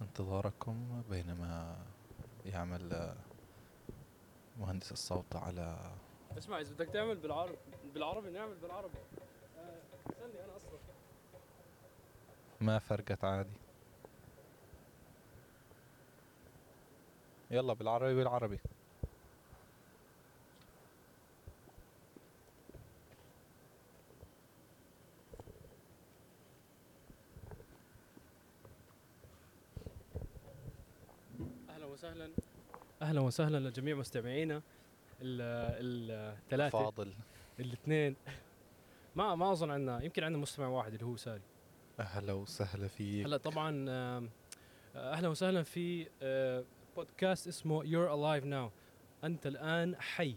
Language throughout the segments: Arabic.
انتظاركم بينما يعمل مهندس الصوت على اسمع إذا بدك تعمل بالعربي بالعربي نعمل بالعربي. آه، استني أنا أصلا. ما فرقت عادي. يلا بالعربي بالعربي أهلا وسهلا. أهلا وسهلا لجميع مستمعينا. الثلاثه فاضل الاثنين. ما ما أظن عندنا يمكن عندنا مستمع واحد اللي هو ساري. أهلا وسهلا فيك. هلا طبعا أهلا وسهلا في آه، بودكاست اسمه You're Alive Now. أنت الآن حي.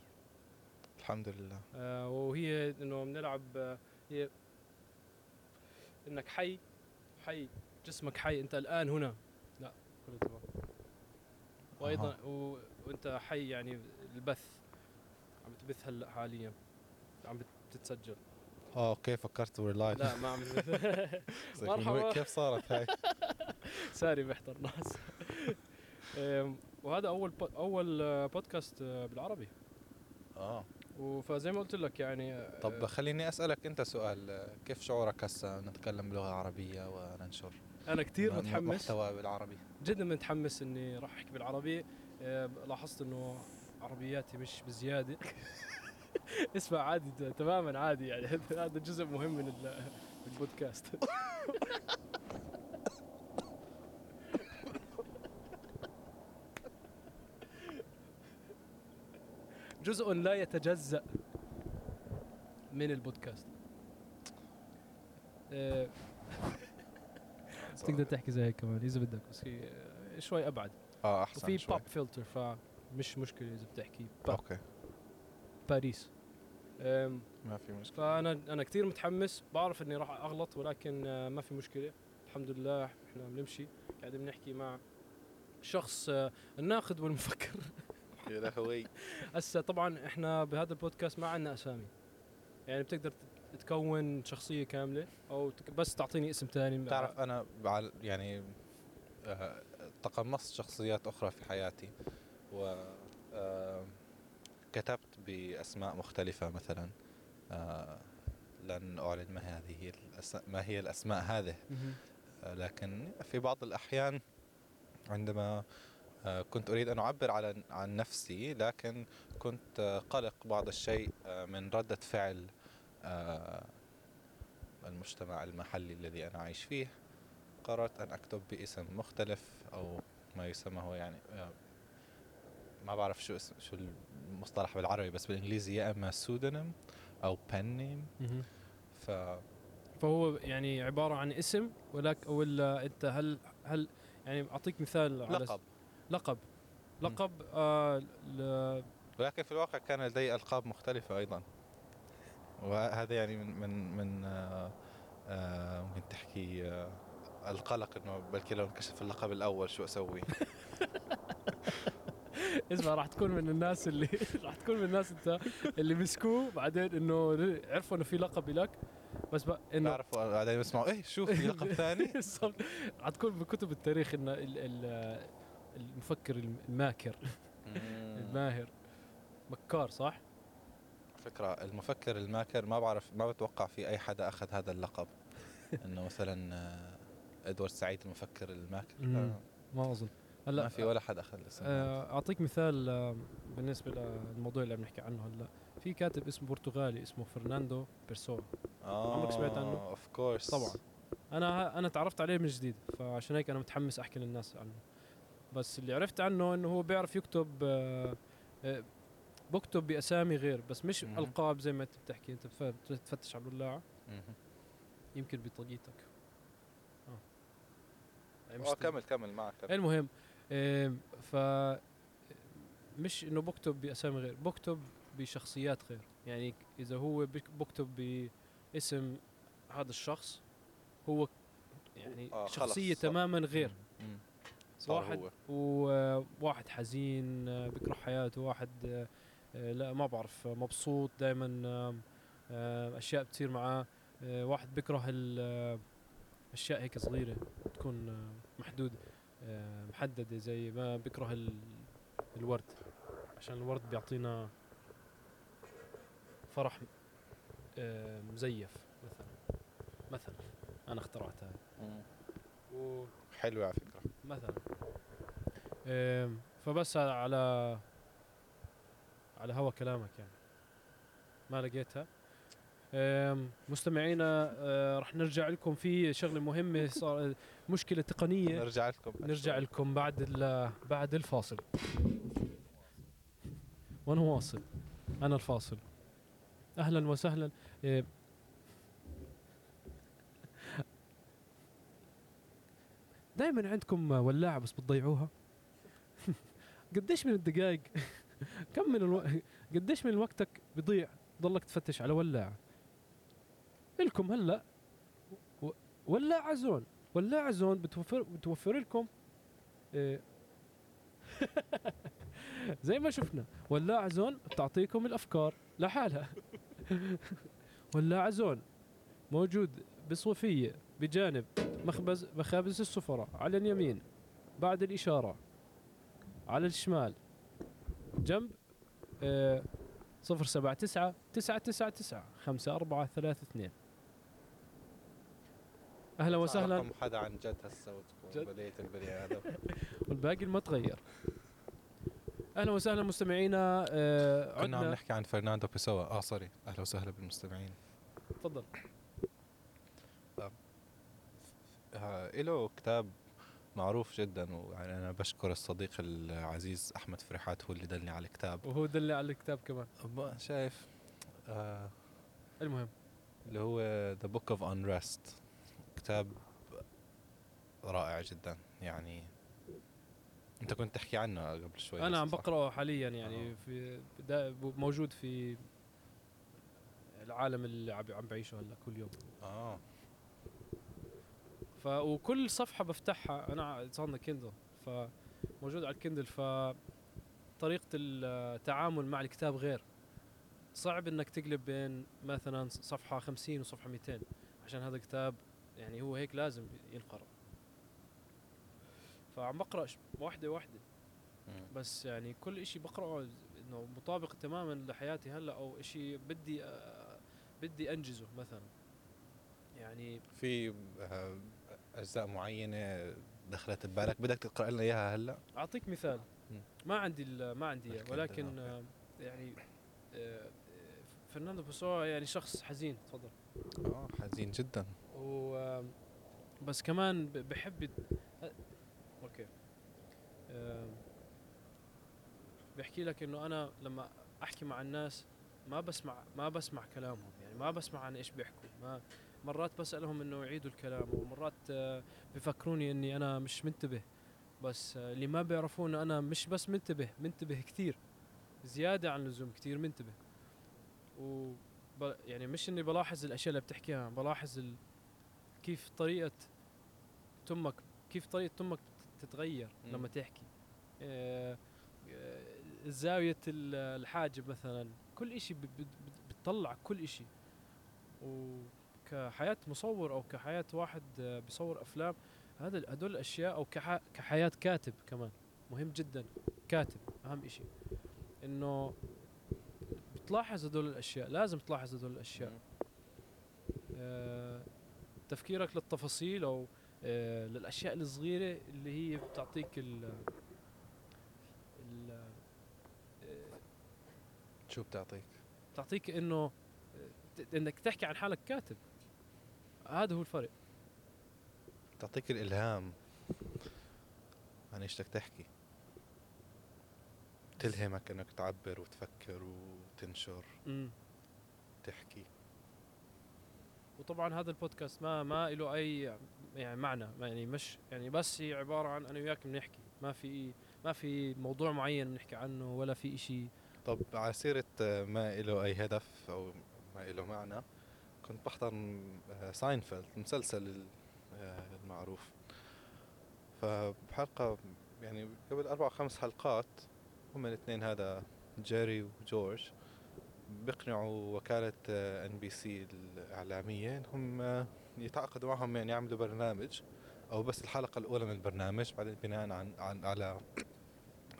الحمد لله. آه، وهي إنه بنلعب آه، هي إنك حي حي جسمك حي أنت الآن هنا. وأيضا. و... وأنت حي يعني البث عم تبث هلا حاليا عم بتتسجل. آه أوكي فكرت وير لايف لا ما عم مرحبا. كيف صارت هاي؟ ساري بيحضر ناس. وهذا أول بو... أول بودكاست بالعربي. آه. فزي ما قلت لك يعني طب خليني أسألك أنت سؤال كيف شعورك هسه نتكلم بلغه عربية وننشر؟ أنا كثير م- متحمس. محتوى بالعربي. جدا متحمس إني راح أحكي بالعربي. آه، لاحظت إنه عربياتي مش بزيادة. اسمع عادي تماما عادي يعني. هذا جزء مهم من ال- البودكاست. جزء لا يتجزأ من البودكاست. آه، تقدر تحكي زي هيك كمان إذا بدك بس هي شوي أبعد. آه أحسن وفي شوي. pop filter فمش مشكلة إذا بتحكي. بوب أوكي. باريس. ما في مشكلة. فأنا أنا كثير متحمس بعرف إني راح أغلط ولكن آه، ما في مشكلة. الحمد لله إحنا بنمشي. قاعدين بنحكي مع شخص آه، الناقد والمفكر. يا لهوي. هسه طبعا إحنا بهذا البودكاست ما عندنا أسامي. يعني بتقدر تكون شخصية كاملة أو بس تعطيني اسم ثاني بتعرف أنا يعني آه، تقمصت شخصيات أخرى في حياتي و آه، كتبت بأسماء مختلفة مثلا آه، لن أعلن ما هذه. ما هي الأسماء هذه لكن في بعض الأحيان عندما كنت أريد أن أعبر عن عن نفسي لكن كنت قلق بعض الشيء من ردة فعل المجتمع المحلي الذي أنا عايش فيه قررت أن أكتب باسم مختلف أو ما يسمى هو يعني آه، ما بعرف شو اسم شو المصطلح بالعربي بس بالإنجليزي يا إما pseudonym أو pen name. ف فهو يعني عبارة عن اسم ولك ولا أنت هل هل يعني أعطيك مثال على لقب. لقب. لقب آه ل- ولكن في الواقع كان لدي ألقاب مختلفة أيضا. وهذا يعني من من من آه آه ممكن تحكي آه القلق إنه بلكي لو انكشف اللقب الأول شو أسوي؟ اسمع راح تكون من الناس اللي راح تكون من الناس انت اللي مسكوه بعدين إنه عرفوا إنه في لقب لك بس بقى إنه بعرفوا بعدين بسمعوا إيه شو في لقب ثاني. بالضبط. راح تكون بكتب التاريخ إنه ال- ال- المفكر الماكر. الماهر. مكار صح؟ فكرة المفكر الماكر ما بعرف ما بتوقع في أي حدا أخذ هذا اللقب. إنه مثلا آه، إدوارد سعيد المفكر الماكر. آه، ما أظن. ما هلا في ولا حدا أخذ الاسم آه، أعطيك مثال بالنسبة للموضوع اللي عم نحكي عنه هلأ. في كاتب اسمه برتغالي اسمه فرناندو بيرسوا آه عمرك سمعت عنه؟ اوف كورس طبعا. أنا أنا تعرفت عليه من جديد فعشان هيك أنا متحمس أحكي للناس عنه. بس اللي عرفت عنه إنه هو بيعرف يكتب بكتب بأسامي غير بس مش مهم. ألقاب زي ما أنت بتحكي أنت بتفتش على الولاعه يمكن بطاقيتك آه يعني آه كمل كمل معك كمل. المهم آم، ف مش إنه بكتب بأسامي غير بكتب بشخصيات غير يعني إذا هو بك- بكتب باسم هذا الشخص هو يعني آه، صار. تماما غير مم. واحد هو. وواحد حزين آه، بيكره حياته واحد آه، آه، لا ما بعرف. آه، مبسوط دائما أشياء بتصير معاه. آه، واحد بيكره ال- آه، أشياء هيك صغيرة تكون آه، محدودة آه، محددة زي ما بكره ال- الورد. عشان الورد بيعطينا فرح آه، مزيف مثلا. مثلا. أنا اخترعتها و حلوة على فكرة. مثلا. فبس على على هوا كلامك يعني. ما لقيتها. مستمعينا آه، رح نرجع لكم في شغلة مهمة صار مشكلة تقنية. نرجع لكم. نرجع لكم بعد ال- بعد الفاصل. ونواصل أنا الفاصل. أهلا وسهلا. إيه. دائما عندكم ولاعة بس بتضيعوها. قديش من الدقائق كم من ألو... قديش من وقتك بيضيع ضلك تفتش على ولاعة؟ إلكم هلأ و... ولاعة زون ولاعة زون بتوفر بتوفر لكم إيه زي ما شفنا ولاعة زون بتعطيكم الأفكار لحالها. ولاعة زون موجود بصوفية بجانب مخبز مخابز السفرة على اليمين بعد الإشارة على الشمال. جنب آه صفر سبعة تسعة تسعة تسعة تسعة خمسة أربعة ثلاثة اثنين. أهلا وسهلا. رقم حدا عن جد هسه؟ وتكون بديت البني آدم. والباقي ما تغير. أهلا وسهلا مستمعينا آه كنا عم عدنا نحكي عن فرناندو بيسوا. آه سوري أهلا وسهلا بالمستمعين. تفضل. آه له كتاب معروف جدا ويعني أنا بشكر الصديق العزيز أحمد فرحات هو اللي دلني على الكتاب. وهو دلني على الكتاب كمان. شايف آه المهم. اللي هو The Book of Unrest كتاب رائع جدا يعني أنت كنت تحكي عنه قبل شوي أنا عم؟ بقرأه حاليا يعني آه. في موجود في العالم اللي عم عم بعيشه هلأ كل يوم. آه. ف وكل صفحة بفتحها أنا صارنا كيندل فموجود على الكندل ف طريقة التعامل مع الكتاب غير. صعب إنك تقلب بين مثلا صفحة 50 وصفحة 200 عشان هذا الكتاب يعني هو هيك لازم ينقرأ. فعم بقرأ واحدة واحدة. بس يعني كل إشي بقرأه إنه مطابق تماما لحياتي هلأ أو إشي بدي بدي أنجزه مثلا. يعني في آه، أجزاء معينة دخلت ببالك؟ بدك تقرأ لنا إياها هلأ. أعطيك مثال. ما عندي ال- ما عندي ولكن يعني آه، فرناندو بوسوا يعني شخص حزين تفضل. آه حزين جدا. و بس كمان بحب أوكي. بحكي لك إنه أنا لما أحكي مع الناس ما بسمع ما بسمع كلامهم يعني ما بسمع عن إيش بيحكوا ما مرات بسألهم إنه يعيدوا الكلام ومرات آه، بفكروني إني أنا مش منتبه. بس آه، اللي ما بيعرفوا إنه أنا مش بس منتبه منتبه كثير زيادة عن اللزوم كثير منتبه. و يعني مش إني بلاحظ الأشياء اللي بتحكيها بلاحظ ال... كيف طريقة تمك كيف طريقة تمك تتغير. لما تحكي. آه، زاوية ال- الحاجب مثلا كل ب- بتطلع كل إشي. وكحياة مصور أو كحياة واحد آه، بيصور أفلام هذا هدول الأشياء أو كح- كحياة كاتب كمان. مهم جدا. كاتب أهم إشي. إنه بتلاحظ هدول الأشياء لازم تلاحظ هدول الأشياء. مم. آه، تفكيرك للتفاصيل أو آه، للأشياء الصغيرة اللي هي بتعطيك ال ال شو بتعطيك؟ بتعطيك إنه إنك تحكي عن حالك كاتب. هذا هو الفرق. بتعطيك الإلهام. عن إيش بدك تحكي؟ تلهمك إنك تعبر وتفكر وتنشر. مم. تحكي. وطبعا هذا البودكاست ما ما له أي يعني معنى. يعني مش يعني بس هي عبارة عن أنا وياك بنحكي. ما في ما في موضوع معين بنحكي عنه ولا في إشي. طب على سيرة آه، ما له أي هدف أو ما له معنى كنت بحضر آه، ساينفيلد المسلسل ال- آه، المعروف. فبحلقة يعني قبل أربع أو خمس حلقات هم الاثنين هذا جيري وجورج بيقنعوا وكالة ان بي سي الإعلامية إنهم آه، يتعاقدوا معهم يعني يعملوا برنامج أو بس الحلقة الأولى من البرنامج بعدين بناء عن, عن على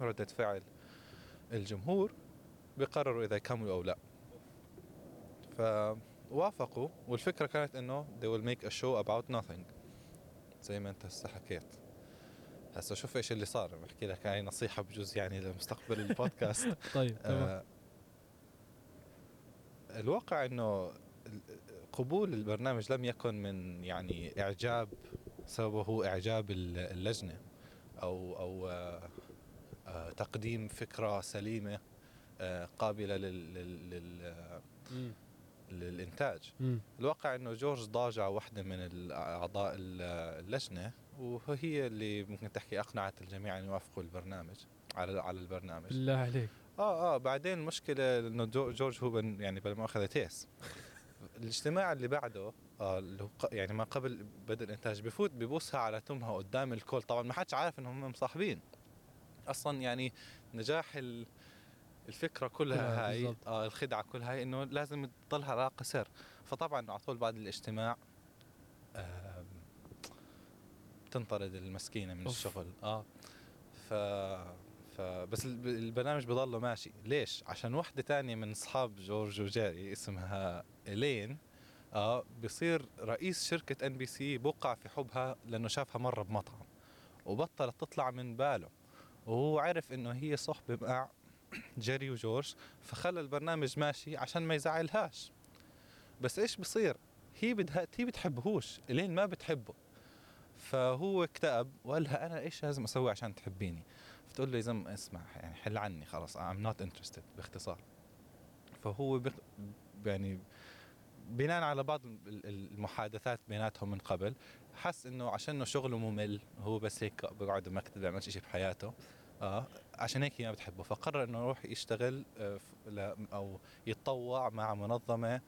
ردة فعل الجمهور بيقرروا إذا يكملوا أو لا. فوافقوا والفكرة كانت إنه they will make a show about nothing. زي ما أنت هسه حكيت. هسه شوف إيش اللي صار بحكي لك هاي نصيحة بجوز يعني لمستقبل البودكاست. طيب تمام. آه الواقع إنه قبول البرنامج لم يكن من يعني إعجاب سببه هو إعجاب ال- اللجنة أو أو آه آه تقديم فكرة سليمة آه قابلة لل لل لل مم. للإنتاج. الواقع إنه جورج ضاجع واحدة من الأعضاء ال- اللجنة وهي اللي ممكن تحكي أقنعت الجميع ان يوافقوا البرنامج على على البرنامج. بالله عليك. آه آه بعدين المشكلة إنه جو- جورج هو بن يعني بالمؤاخذه تيس. الاجتماع اللي بعده آه اللي يعني ما قبل بدء الإنتاج بفوت ببوسها على تمها قدام الكل. طبعا ما حدش عارف إنهم مصاحبين. أصلا يعني نجاح ال- الفكرة كلها كلها هاي. آه الخدعة كلها هاي إنه لازم تضلها علاقه سر. فطبعا على طول بعد الاجتماع آم، تنطرد المسكينة من أوف. الشغل. آه ف فبس الب- البرنامج بضله ماشي. ليش؟ عشان وحدة تانية من أصحاب جورج وجاري اسمها إلين آه بصير رئيس شركة ان بي سي بوقع في حبها لأنه شافها مرة بمطعم وبطلت تطلع من باله. وهو عرف إنه هي صحبة مع جيري وجورج فخلى البرنامج ماشي عشان ما يزعلهاش. بس إيش بصير؟ هي بدها هي بتحبهوش. إلين ما بتحبه. فهو اكتئب وقال لها أنا إيش لازم أسوي عشان تحبيني؟ فتقول له يا زلمة اسمع يعني حل عني خلاص I'm not interested باختصار. فهو بق... يعني بناء على بعض ال- ال- المحادثات بيناتهم من قبل حس إنه عشان شغله ممل هو بس هيك بيقعد بمكتب بيعملش شيء بحياته. آه عشان هيك هي ما بتحبه فقرر إنه يروح يشتغل آه، أو يتطوع مع منظمة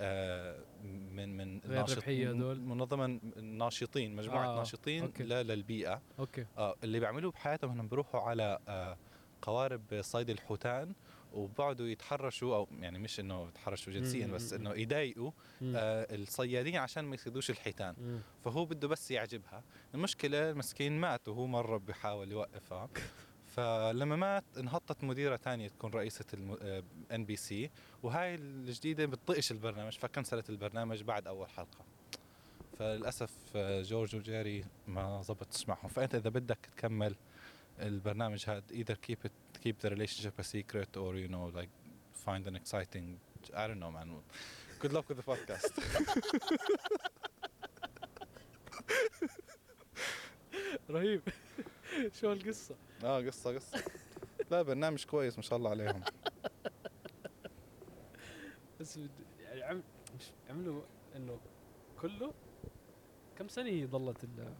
آه، من من هدول. منظمة ناشطين مجموعة آه، آه. ناشطين okay. للبيئة okay آه اللي بيعملوه بحياتهم إنهم بيروحوا على آه قوارب صيد الحوتان وبقعدوا يتحرشوا أو يعني مش إنه يتحرشوا جنسيا بس إنه يضايقوا. آه الصيادين عشان ما يصيدوش الحيتان مم. فهو بده بس يعجبها المشكلة المسكين مات وهو مرة بيحاول يوقفها فلما مات انحطت مديرة تانية تكون رئيسة NBC وهاي الجديدة بتطقش البرنامج ف cancelled البرنامج بعد أول حلقة. فللأسف آه، جورج وجيري ما زبطش معهم فأنت إذا بدك تكمل البرنامج هذا either keep it keep the relationship a secret or you know like find an exciting I don't know man. Good luck with the podcast. رهيب. شو القصة آه قصة قصة. لا برنامج كويس ما شاء الله عليهم. بس يعني عم مش عملوا إنه كله؟ كم سنة هي ظلت ال- ال-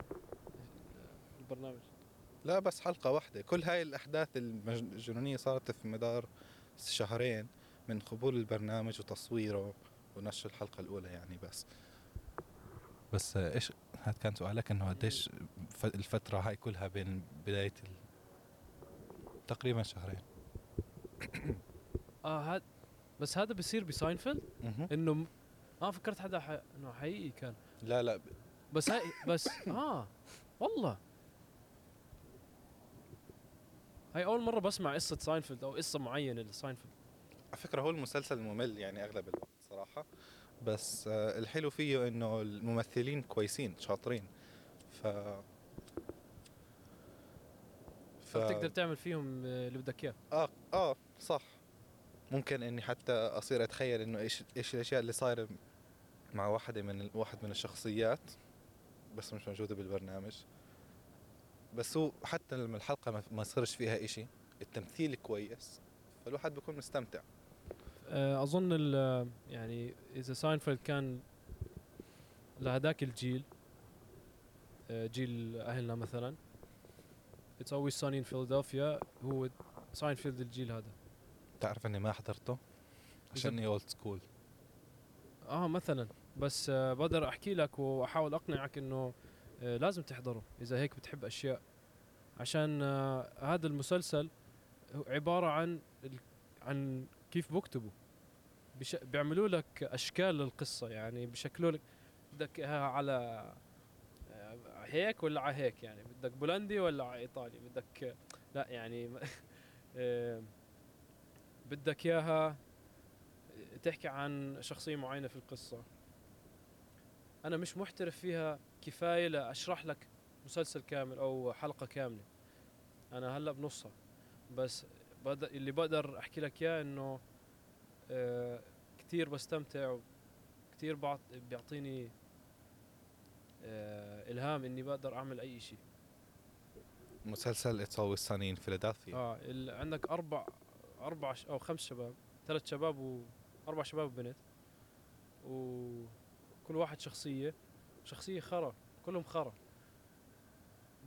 البرنامج؟ لا بس حلقة واحدة. كل هاي الأحداث الجنونية صارت في مدار شهرين من قبول البرنامج وتصويره ونشر الحلقة الأولى يعني بس. بس إيش هذا كان سؤالك إنه قديش الفترة هاي كلها بين بداية ال... تقريبا شهرين. آه هاد بس هذا بصير بساينفيلد. إنه م- آه فكرت حدا ح... إنه حقيقي كان. لا لا. بس هاي بس آه والله. هاي أول مرة بسمع قصة ساينفيلد أو قصة معينة لساينفيلد. على فكرة هو المسلسل ممل يعني أغلب الوقت صراحة. بس آه، الحلو فيه إنه الممثلين كويسين شاطرين. ف ف... فبتقدر تعمل فيهم آه، اللي بدك إياه. آه آه صح. ممكن إني حتى أصير أتخيل إنه إيش إيش الأشياء اللي صايرة مع واحدة من واحد من الشخصيات بس مش موجودة بالبرنامج. بس هو حتى لما الحلقة ما- ما يصيرش فيها إشي التمثيل كويس فالواحد بيكون مستمتع. آه، أظن ال- يعني إذا ساينفيلد كان لهذاك الجيل آه، جيل أهلنا مثلا It's always sunny in Philadelphia. هو ساينفيلد الجيل هذا؟ تعرف إني ما حضرته؟ عشان اني old school آه مثلا. بس آه بقدر أحكي لك وأحاول أقنعك إنه آه لازم تحضره إذا هيك بتحب أشياء. عشان آه هذا المسلسل عبارة عن. عن كيف بكتبوا. بيعملوا لك أشكال للقصة يعني بشكلوا لك بدك إياها على هيك ولا على هيك يعني؟ بدك بولندي ولا على إيطالي؟ بدك لا يعني بدك إياها تحكي عن شخصية معينة في القصة. أنا مش محترف فيها كفاية لأشرح لك مسلسل كامل أو حلقة كاملة. أنا هلأ بنصها. بس اللي بقدر أحكي لك إياه إنه آه كثير بستمتع كثير بعط بيعطيني إلهام إني بقدر أعمل أي شيء. مسلسل Always Sunny in Philadelphia آه عندك أربع أربع أو خمس شباب ثلاث شباب واربع شباب وبنت. وكل واحد شخصية شخصية خرا كلهم خرا.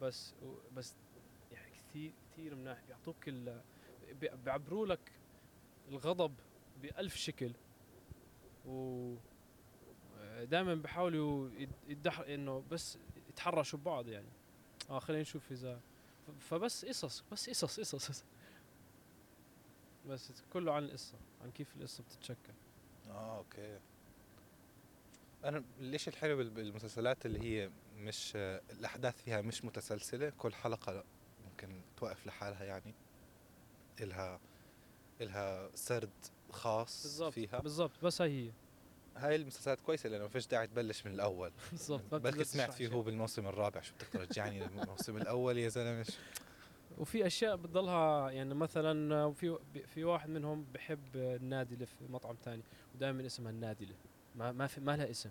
بس بس يعني كثير كثير مناح بيعطوك ال بي- بيعبروا لك الغضب بألف شكل. و دائما بيحاولوا يد- يدح إنه بس يتحرشوا ببعض يعني. آه خلينا نشوف إذا فبس قصص بس قصص قصص. بس كله عن القصة عن كيف القصة بتتشكل. آه أوكي. أنا ليش الحلو بال- بالمسلسلات اللي هي مش الأحداث فيها مش متسلسلة؟ كل حلقة ممكن توقف لحالها يعني. إلها إلها سرد خاص بالضبط فيها. بالضبط بس هي. هاي المسلسلات كويسة لأنه ما فيش داعي تبلش من الأول. بالضبط ما بلكي سمعت فيه. هو بالموسم الرابع شو بدك ترجعني للموسم الأول يا زلمة؟ وفي أشياء بتضلها يعني مثلا في في واحد منهم بحب النادلة في مطعم تاني ودائما اسمها النادلة. ما ما في ما لها اسم.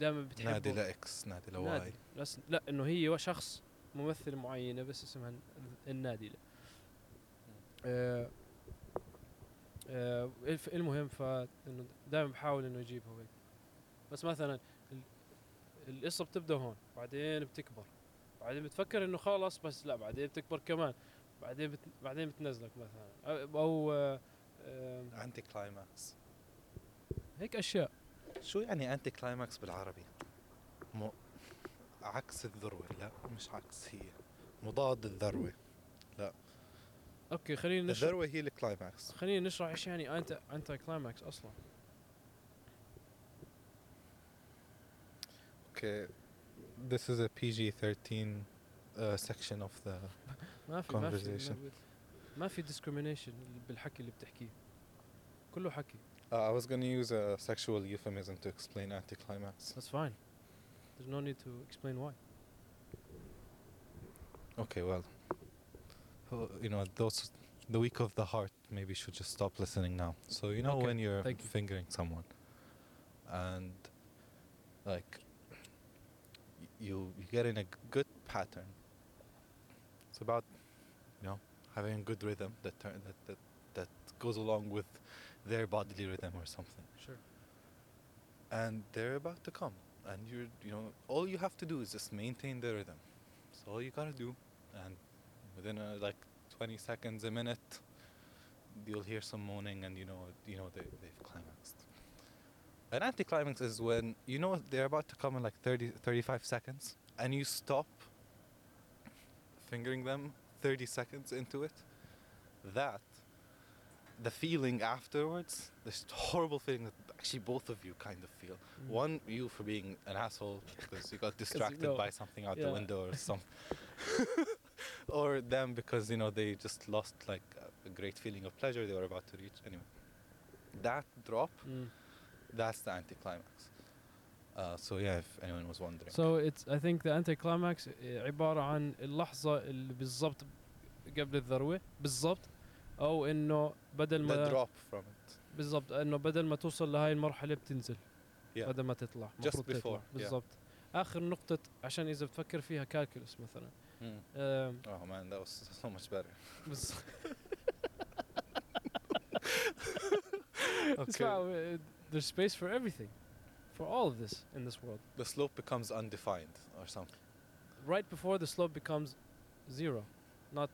دائما بتحبه. نادي لا إكس نادي لواي نادي بس لا إنه هي شخص ممثل معينة بس اسمها الن- النادلة. آه آه المهم ف إنه دائما بحاول إنه يجيبها هيك بس مثلا ال- القصة بتبدأ هون بعدين بتكبر. بعدين بتفكر إنه خلص بس لا بعدين بتكبر كمان. بعدين بت... بعدين بتنزلك مثلا. أو آه آه anticlimax هيك أشياء. شو يعني anticlimax بالعربي؟ م... عكس الذروة. لا مش عكس هي مضاد الذروة. اوكي خلينا نشرح الذروة هي الكلايماكس خلينا نشرح ايش يعني انت انت كلايماكس اصلا Okay, this is a PG-13 uh, section of the ما في ما في Conversation. ما, ما في discrimination بالحكي اللي بتحكيه كله حكي Uh, I was gonna use a sexual euphemism to explain anticlimax. that's fine there's no need to explain why Okay, well, uh, you know, those the weak of the heart maybe should just stop listening now. So you know Okay, when you're thank you. fingering someone, and like you you get in a good pattern. It's about you know having a good rhythm that turn, that that that goes along with their bodily rhythm or something. sure and they're about to come and you're you know all you have to do is just maintain the rhythm that's all you gotta do and within uh, like 20 seconds a minute you'll hear some moaning and you know you know they, they've climaxed an anticlimax is when you know they're about to come in like 30 35 seconds and you stop fingering them 30 seconds into it that the feeling afterwards this horrible feeling that actually both of you kind of feel Mm. one, you for being an asshole because you got distracted know- by something out yeah. the window or something. or them because, you know, they just lost like a, a great feeling of pleasure they were about to reach. Anyway, that drop, Mm. that's the anticlimax. Uh, so, yeah, if anyone was wondering. so it's I think the anticlimax عبارة عن اللحظة اللي بالضبط قبل الذروة بالضبط او انه بدل the ما drop from it. بالضبط انه بدل ما توصل لهاي المرحلة بتنزل Yeah. بدل ما تطلع Just مفروض تطلع. before, yeah. بالضبط اخر نقطة عشان اذا بتفكر فيها كالكولس مثلا Mm. Um, oh man, that was so much better. okay. Why, there's space for everything, for all of this in this world. The slope becomes undefined or something. Right before the slope becomes zero, not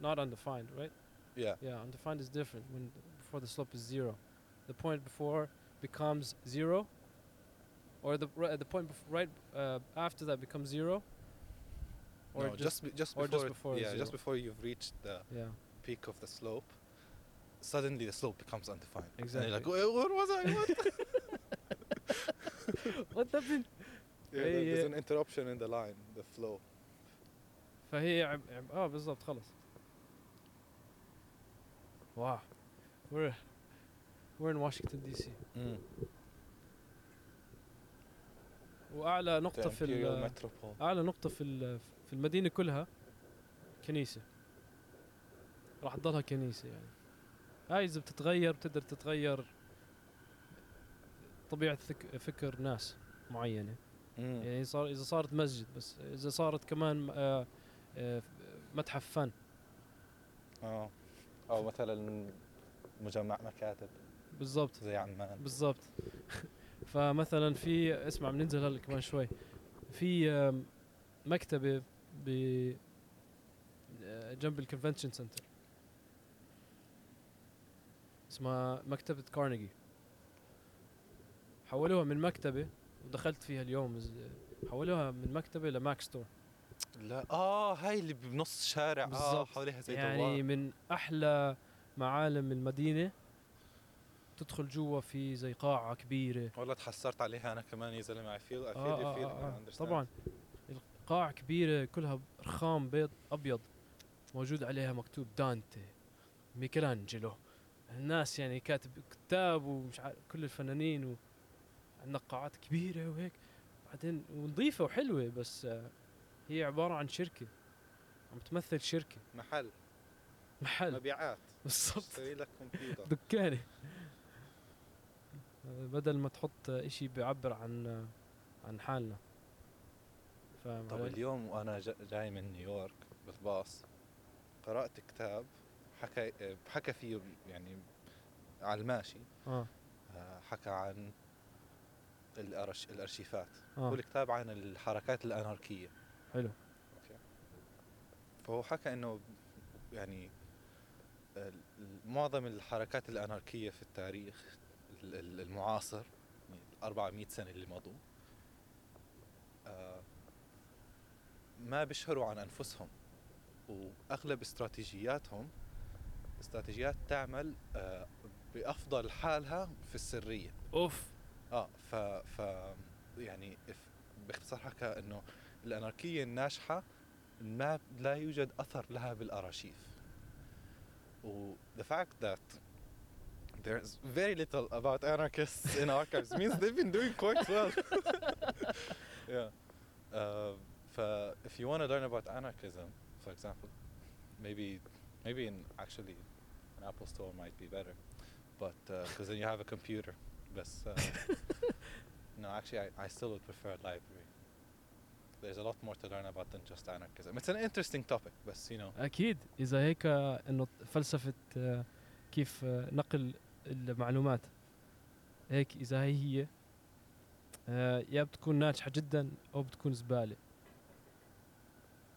not undefined, right? Yeah. Yeah, undefined is different. When before the slope is zero, the point before becomes zero, or the the point right uh, after that becomes zero, or no, just, just, be, just or before, just it- before yeah, zero. just before you've reached the yeah peak of the slope, suddenly the slope becomes undefined. And Exactly. you're like, "Wait, what was I? What? what that mean Yeah, هي- there's an interruption in the line, the flow. فهي عب... عب... اه بالضبط خلص واو we're we're in Washington DC Mm. واعلى The نقطة في imperial ال... metropole. اعلى نقطة في ال... في المدينة كلها كنيسة. راح تضلها كنيسة يعني. هاي اذا بتتغير بتقدر تتغير طبيعة فك... فكر ناس معينة. Mm. يعني صار إذا صارت مسجد بس إذا صارت كمان آه آه متحف فن. آه. أو مثلا مجمع مكاتب. بالضبط. زي عمان. بالضبط. فمثلا في اسمع بننزل هلأ كمان شوي. في مكتبة ب آه، جنب ال convention center اسمها مكتبة كارنيجي حولوها من مكتبة ودخلت فيها اليوم حولوها من مكتبة ل Mac store لا آه هاي اللي بنص شارع آه. حواليها زي يعني دوار. من أحلى معالم المدينة. تدخل جوا في زي قاعة كبيرة. والله تحسرت عليها أنا كمان يا I feel آه I آه. understand. طبعا. القاعة كبيرة كلها رخام بيض أبيض موجود عليها مكتوب دانتي ميكелانجلو الناس يعني كاتب كتاب ومش عارف كل الفنانين و عندنا قاعات كبيرة وهيك. بعدين ونظيفة وحلوة بس آه، هي عبارة عن شركة عم تمثل شركة. محل. محل. مبيعات. بالضبط. لك كمبيوتر. دكانة. آه، بدل ما تحط إشي بيعبر عن آه، عن حالنا. فاهم طب علي؟ اليوم وأنا جا- جاي من نيويورك بالباص قرأت كتاب حكى حكى فيه يعني على الماشي آه. آه، حكى عن الأرش الأرشيفات آه. هو الكتاب عن الحركات الأناركية. حلو. أوكي. فهو حكى إنه يعني معظم الحركات الأناركية في التاريخ ال- ال- المعاصر يعني ال 400 سنة اللي مضوا آه، ما بيشهروا عن أنفسهم وأغلب استراتيجياتهم استراتيجيات تعمل آه، بأفضل حالها في السرية. أوف. آه ف ف يعني باختصار حكى إنه الأناركية الناجحة ما لا يوجد أثر لها بالارشيف و the fact that there's very little about anarchists in archives means they've been doing quite well. Yeah. Uh, if you want to learn about anarchism for example maybe maybe in actually an apple store might be better but because then you have a computer but uh, no actually I, I still would prefer a library there's a lot more to learn about than just anarchism it's an interesting topic but you know اكيد اذا هيك انه فلسفه آه، كيف آه، نقل المعلومات هيك اذا هي هي آه، يا بتكون ناجحه جدا او بتكون زباله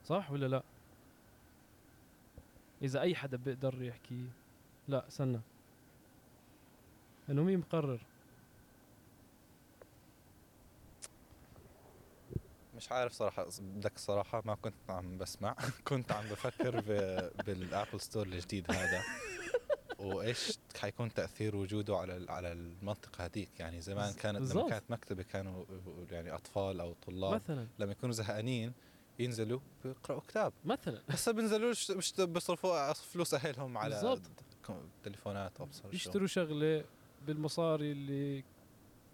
صح ولا لا؟ إذا أي حدا بيقدر يحكي لا استنى. إنه مين مقرر؟ مش عارف صراحة بدك الصراحة ما كنت عم بسمع. كنت عم بفكر بال Apple Store الجديد هذا. وإيش حيكون تأثير وجوده على على المنطقة هذيك؟ يعني زمان كانت لما. كانت مكتبة كانوا يعني أطفال أو طلاب مثلا. لما يكونوا زهقانين ينزلوا بيقرأوا كتاب. مثلا. هسا بينزلوا مش بيصرفوا فلوس أهلهم على بالضبط. كم- تليفونات أبصر يشتروا شغلة بالمصاري اللي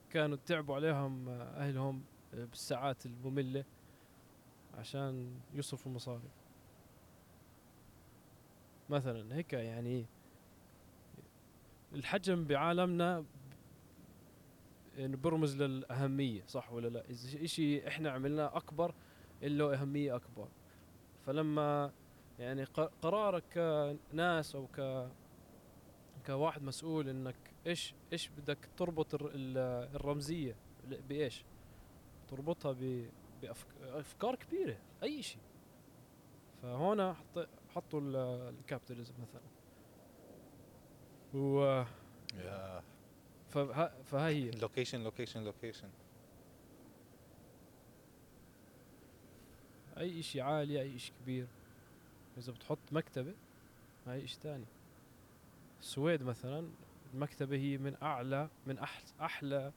كانوا تعبوا عليهم أهلهم بالساعات المملة عشان يصرفوا مصاري مثلا هيك يعني الحجم بعالمنا إنه برمز للأهمية صح ولا لا؟ إذا شيء إحنا عملناه أكبر له أهمية أكبر. فلما يعني قرارك كناس أو ك كواحد مسؤول إنك إيش إيش بدك تربط الر- ال- الرمزية بإيش؟ تربطها بافكار كبيرة أي شيء. فهنا حط حطوا ال- الكابيتاليزم مثلا. و يا فه- فهاي هي location location location أي شيء عالي أي شيء كبير. إذا بتحط مكتبة هاي شيء ثاني السويد مثلا المكتبة هي من أعلى من أحل أحلى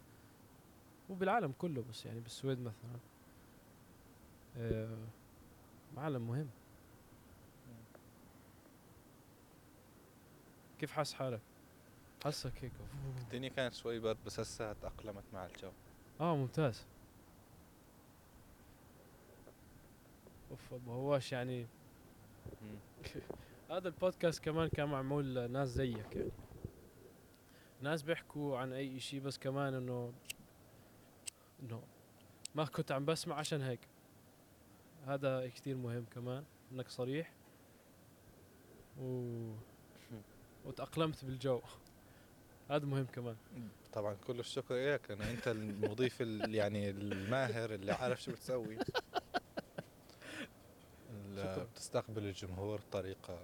وبالعالم كله بس يعني بالسويد مثلا. آه، معلم مهم. كيف حاس حالك؟ حاسك هيك. الدنيا كانت شوي برد بس هسه تأقلمت مع الجو. آه ممتاز. أوف ابو هواش يعني. هذا البودكاست كمان كان معمول لناس زيك يعني. ناس بيحكوا عن أي إشي بس كمان إنه إنه ما كنت عم بسمع عشان هيك. هذا كثير مهم كمان إنك صريح. و وتأقلمت بالجو. هذا مهم كمان. طبعا كل الشكر لك لأن أنت المضيف ال- يعني الماهر اللي عارف شو بتسوي. بتستقبل الجمهور بطريقة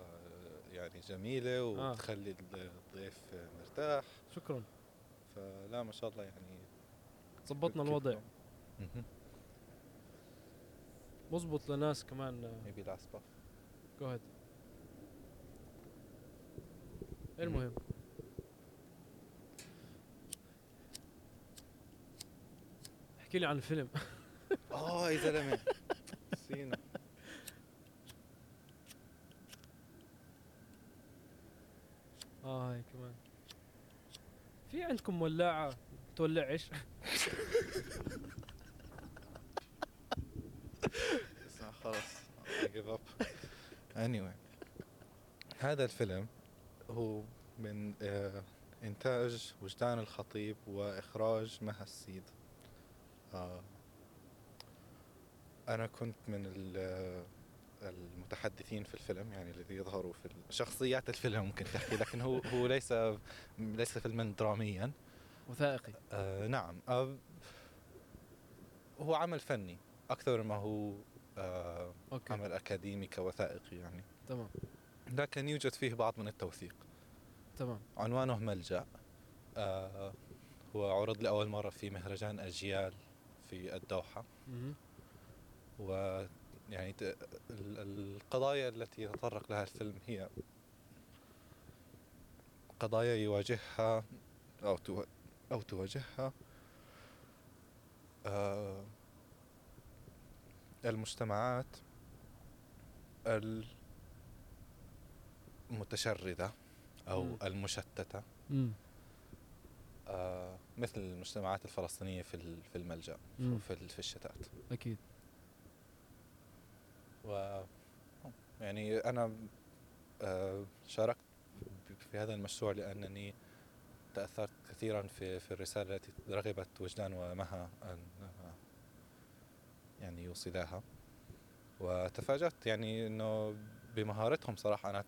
يعني جميلة آه. وبتخلي الضيف مرتاح. شكرا. فلا ما شاء الله يعني ظبطنا الوضع. مزبط لناس كمان. last puff جو هيد المهم؟ احكي لي عن الفيلم. آه يا زلمة. نسينا آه هاي كمان عندكم ولاعة تولعش اسمع خلاص. Anyway. هذا الفيلم هو من آه إنتاج وجدان الخطيب وإخراج مها السيد. آه أنا كنت من المتحدثين في الفيلم يعني الذي يظهروا في شخصيات الفيلم ممكن تحكي لكن هو هو ليس ليس فيلما دراميا. وثائقي. آه نعم. آه هو عمل فني أكثر ما هو آه أوكي. عمل أكاديمي كوثائقي يعني. تمام. لكن يوجد فيه بعض من التوثيق. تمام. عنوانه ملجأ. آه هو عرض لأول مرة في مهرجان أجيال في الدوحة. ويعني ال- القضايا التي يتطرق لها الفيلم هي قضايا يواجهها أو أو تواجهها آه، المجتمعات المتشردة أو مم. المشتتة مم. آه، مثل المجتمعات الفلسطينية في في الملجأ مم. في ال- في الشتات أكيد و يعني أنا آه، شاركت في هذا المشروع لأنني تأثرت كثيرا في في الرسالة التي رغبت وجدان ومها أن يعني يوصلاها وتفاجأت يعني إنه بمهارتهم صراحة أنا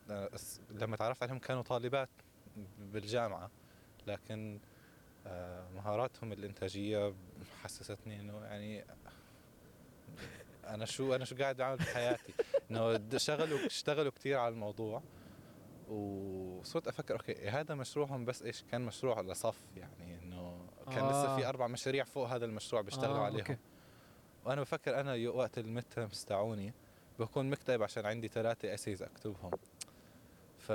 لما تعرفت عليهم كانوا طالبات بالجامعة لكن آه، مهاراتهم الإنتاجية حسستني إنه يعني أنا شو أنا شو قاعد أعمل بحياتي إنه شغلوا اشتغلوا كثير على الموضوع وصرت أفكر okay هذا مشروعهم بس إيش كان مشروع لصف يعني إنه كان آه. لسه في آه. أربع مشاريع فوق هذا المشروع بيشتغلوا آه، عليهم okay. وأنا بفكر أنا وقت المتر استعوني بكون مكتئب عشان عندي ثلاثة essays أكتبهم ف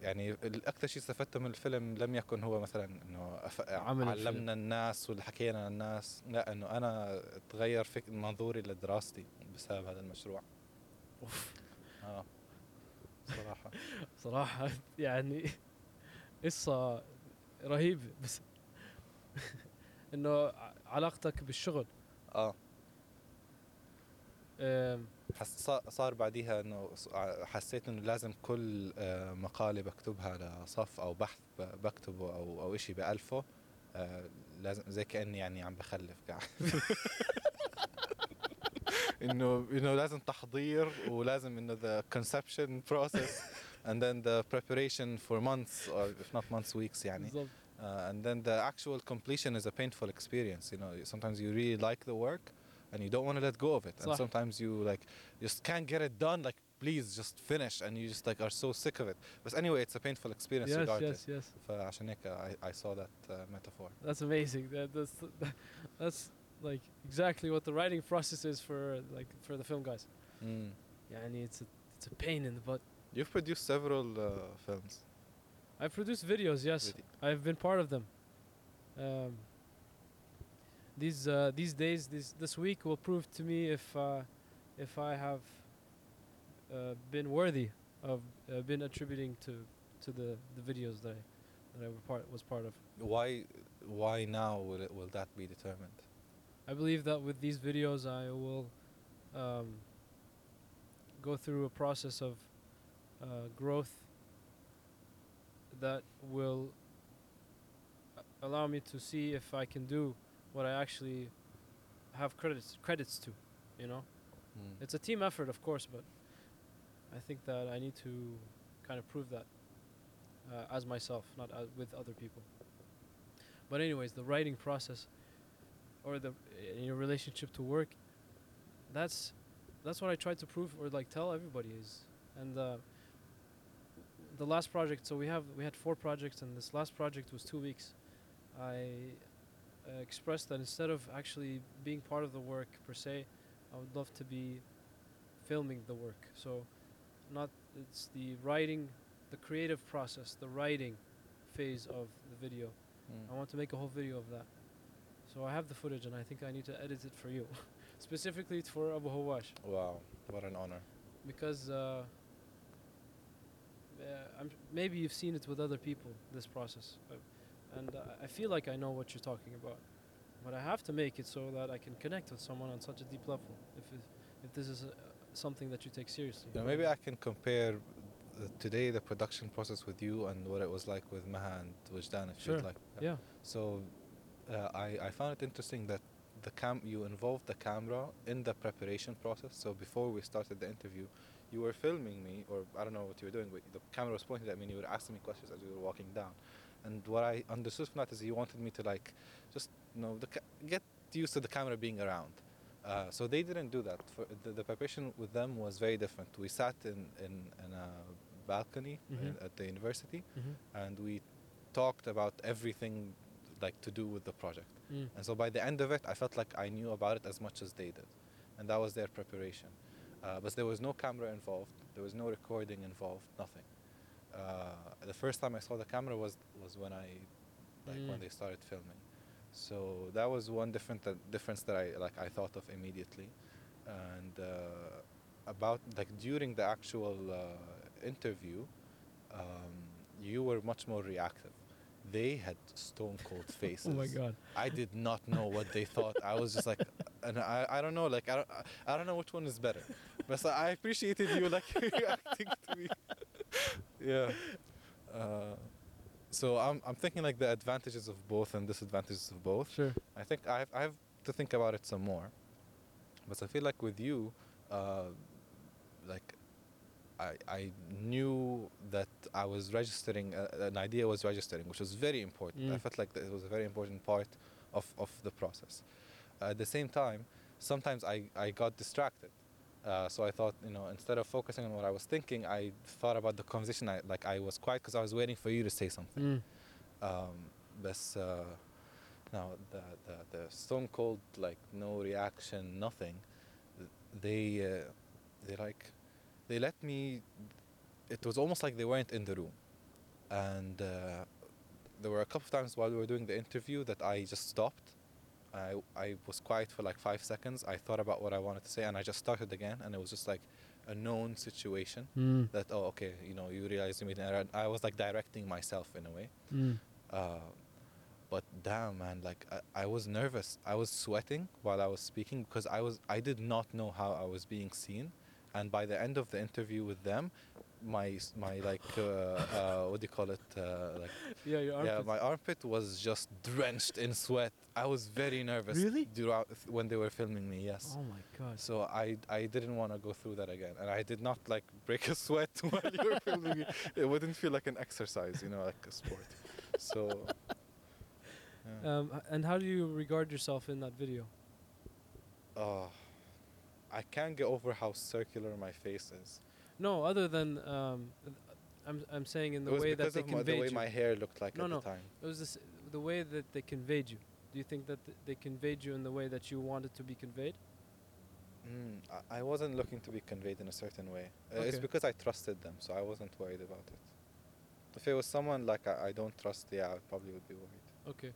يعني الاكثر شيء استفدته من الفيلم لم يكن هو مثلا إنه أف... عمل الفيلم. علمنا الناس واللي حكينا للناس لا إنه أنا تغير فك... منظوري لدراستي بسبب هذا المشروع. أوف. آه. صراحة. صراحة يعني قصة رهيبة بس إنه علاقتك بالشغل. آه. صار بعديها انه حسيت انه لازم كل آه، مقالة بكتبها لصف أو بحث بكتبه أو أو شيء بألفه آه، لازم زي كاني يعني عم بخلف قاعد انه انه لازم تحضير ولازم انه the conception process and then the preparation for months or if not months weeks يعني بالضبط uh, and then the actual completion is a painful experience you know sometimes you really like the work and you don't want to let go of it and صح. sometimes you like just can't get it done like please just finish and you just like are so sick of it but anyway it's a painful experience yes regardless yes yes فعشان هيك I, I saw that uh, metaphor that's amazing that, that's that's like exactly what the writing process is for like for the film guys mm. يعني it's a, it's a pain in the butt you've produced several uh, films I've produced videos yes Really? I've been part of them um, these uh, these days this this week will prove to me if uh, if I have uh, been worthy of uh, been attributing to to the the videos that I, that I part was part of. Why why now will it will that be determined? I believe that with these videos, I will um, go through a process of uh, growth that will allow me to see if I can do what I actually have credits credits to. You know, Mm. it's a team effort, of course, but I think that I need to kind of prove that uh, as myself, not as with other people. But anyways, the writing process or the in your relationship to work, that's that's what I tried to prove or like tell everybody is. And uh, the last project, so we have we had four projects, and this last project was two weeks. I uh, expressed that instead of actually being part of the work per se, I would love to be filming the work. So, not it's the writing, the creative process, the writing phase of the video. Mm. I want to make a whole video of that. So I have the footage, and I think I need to edit it for you, specifically for Abu Hawash, Wow, what an honor. because uh, uh, I'm maybe you've seen it with other people this process, and I feel like I know what you're talking about, but I have to make it so that I can connect with someone on such a deep level. If it, if this is uh, something that you take seriously, maybe I can compare the, today the production process with you and what it was like with Maha and Wajdan, if Sure. you'd like. yeah, So uh, I, I found it interesting that the cam you involved the camera in the preparation process. So before we started the interview, you were filming me, or I don't know what you were doing, but the camera was pointed at me and you were asking me questions as we were walking down. And what I understood from that is he wanted me to like just you know the ca- get used to the camera being around. Uh, so they didn't do that. For the, the preparation with them was very different. We sat in in, in a balcony Mhm. in, at the university, mm-hmm. and we talked about everything like to do with the project. mm. And so by the end of it, I felt like I knew about it as much as they did, and that was their preparation. Uh, but there was no camera involved. There was no recording involved. Nothing. Uh, the first time I saw the camera was was when I like when Mm. they started filming. So that was one different that difference that I like I thought of immediately, and uh, about like during the actual uh, interview, um, you were much more reactive. They had stone cold faces. oh my god, I did not know what they thought. I was just like, and I, I don't know, like I don't, I- I don't know which one is better. But so I appreciated you like reacting to me. Yeah. Uh, so I'm I'm thinking like the advantages of both and disadvantages of both. sure, I think I have, I have to think about it some more. But I feel like with you, uh, like I I knew that I was registering uh, an idea was registering, which was very important. I Mm. felt like that it was a very important part of of the process. at the same time, sometimes I I got distracted. Uh, so I thought, you know, instead of focusing on what I was thinking, I thought about the conversation. I like I was quiet because I was waiting for you to say something. mm. Um, بس uh, now the, the the stone cold like no reaction nothing they uh, they like they let me it was almost like they weren't in the room and uh, there were a couple of times while we were doing the interview that I just stopped I I was quiet for like five seconds. I thought about what I wanted to say and I just started again and it was just like a known situation Mm. that oh okay you know you realize you made an error I was like directing myself in a way. Mm. uh, but damn man like I, I was nervous. I was sweating while i was speaking because i was i did not know how i was being seen. And by the end of the interview with them my my like uh, uh, what do you call it uh, like Yeah, your yeah my armpit was just drenched in sweat i was very nervous Really? throughout when they were filming me yes Oh my god. so I, I didn't want to go through that again, and I did not like break a sweat while you were filming me. It wouldn't feel like an exercise, you know, like a sport. So, yeah. Um, and how do you regard yourself in that video? uh, I can't get over how circular my face is. No, other than um, I'm I'm saying in the way that they conveyed the way you. my hair looked like no, at no. the time. It was this, the way that they conveyed you. Do you think that they conveyed you in the way that you wanted to be conveyed? Mm, I, I wasn't looking to be conveyed in a certain way. Uh, okay. It's because I trusted them, so I wasn't worried about it. If it was someone like I, I don't trust, yeah, I probably would be worried. Okay,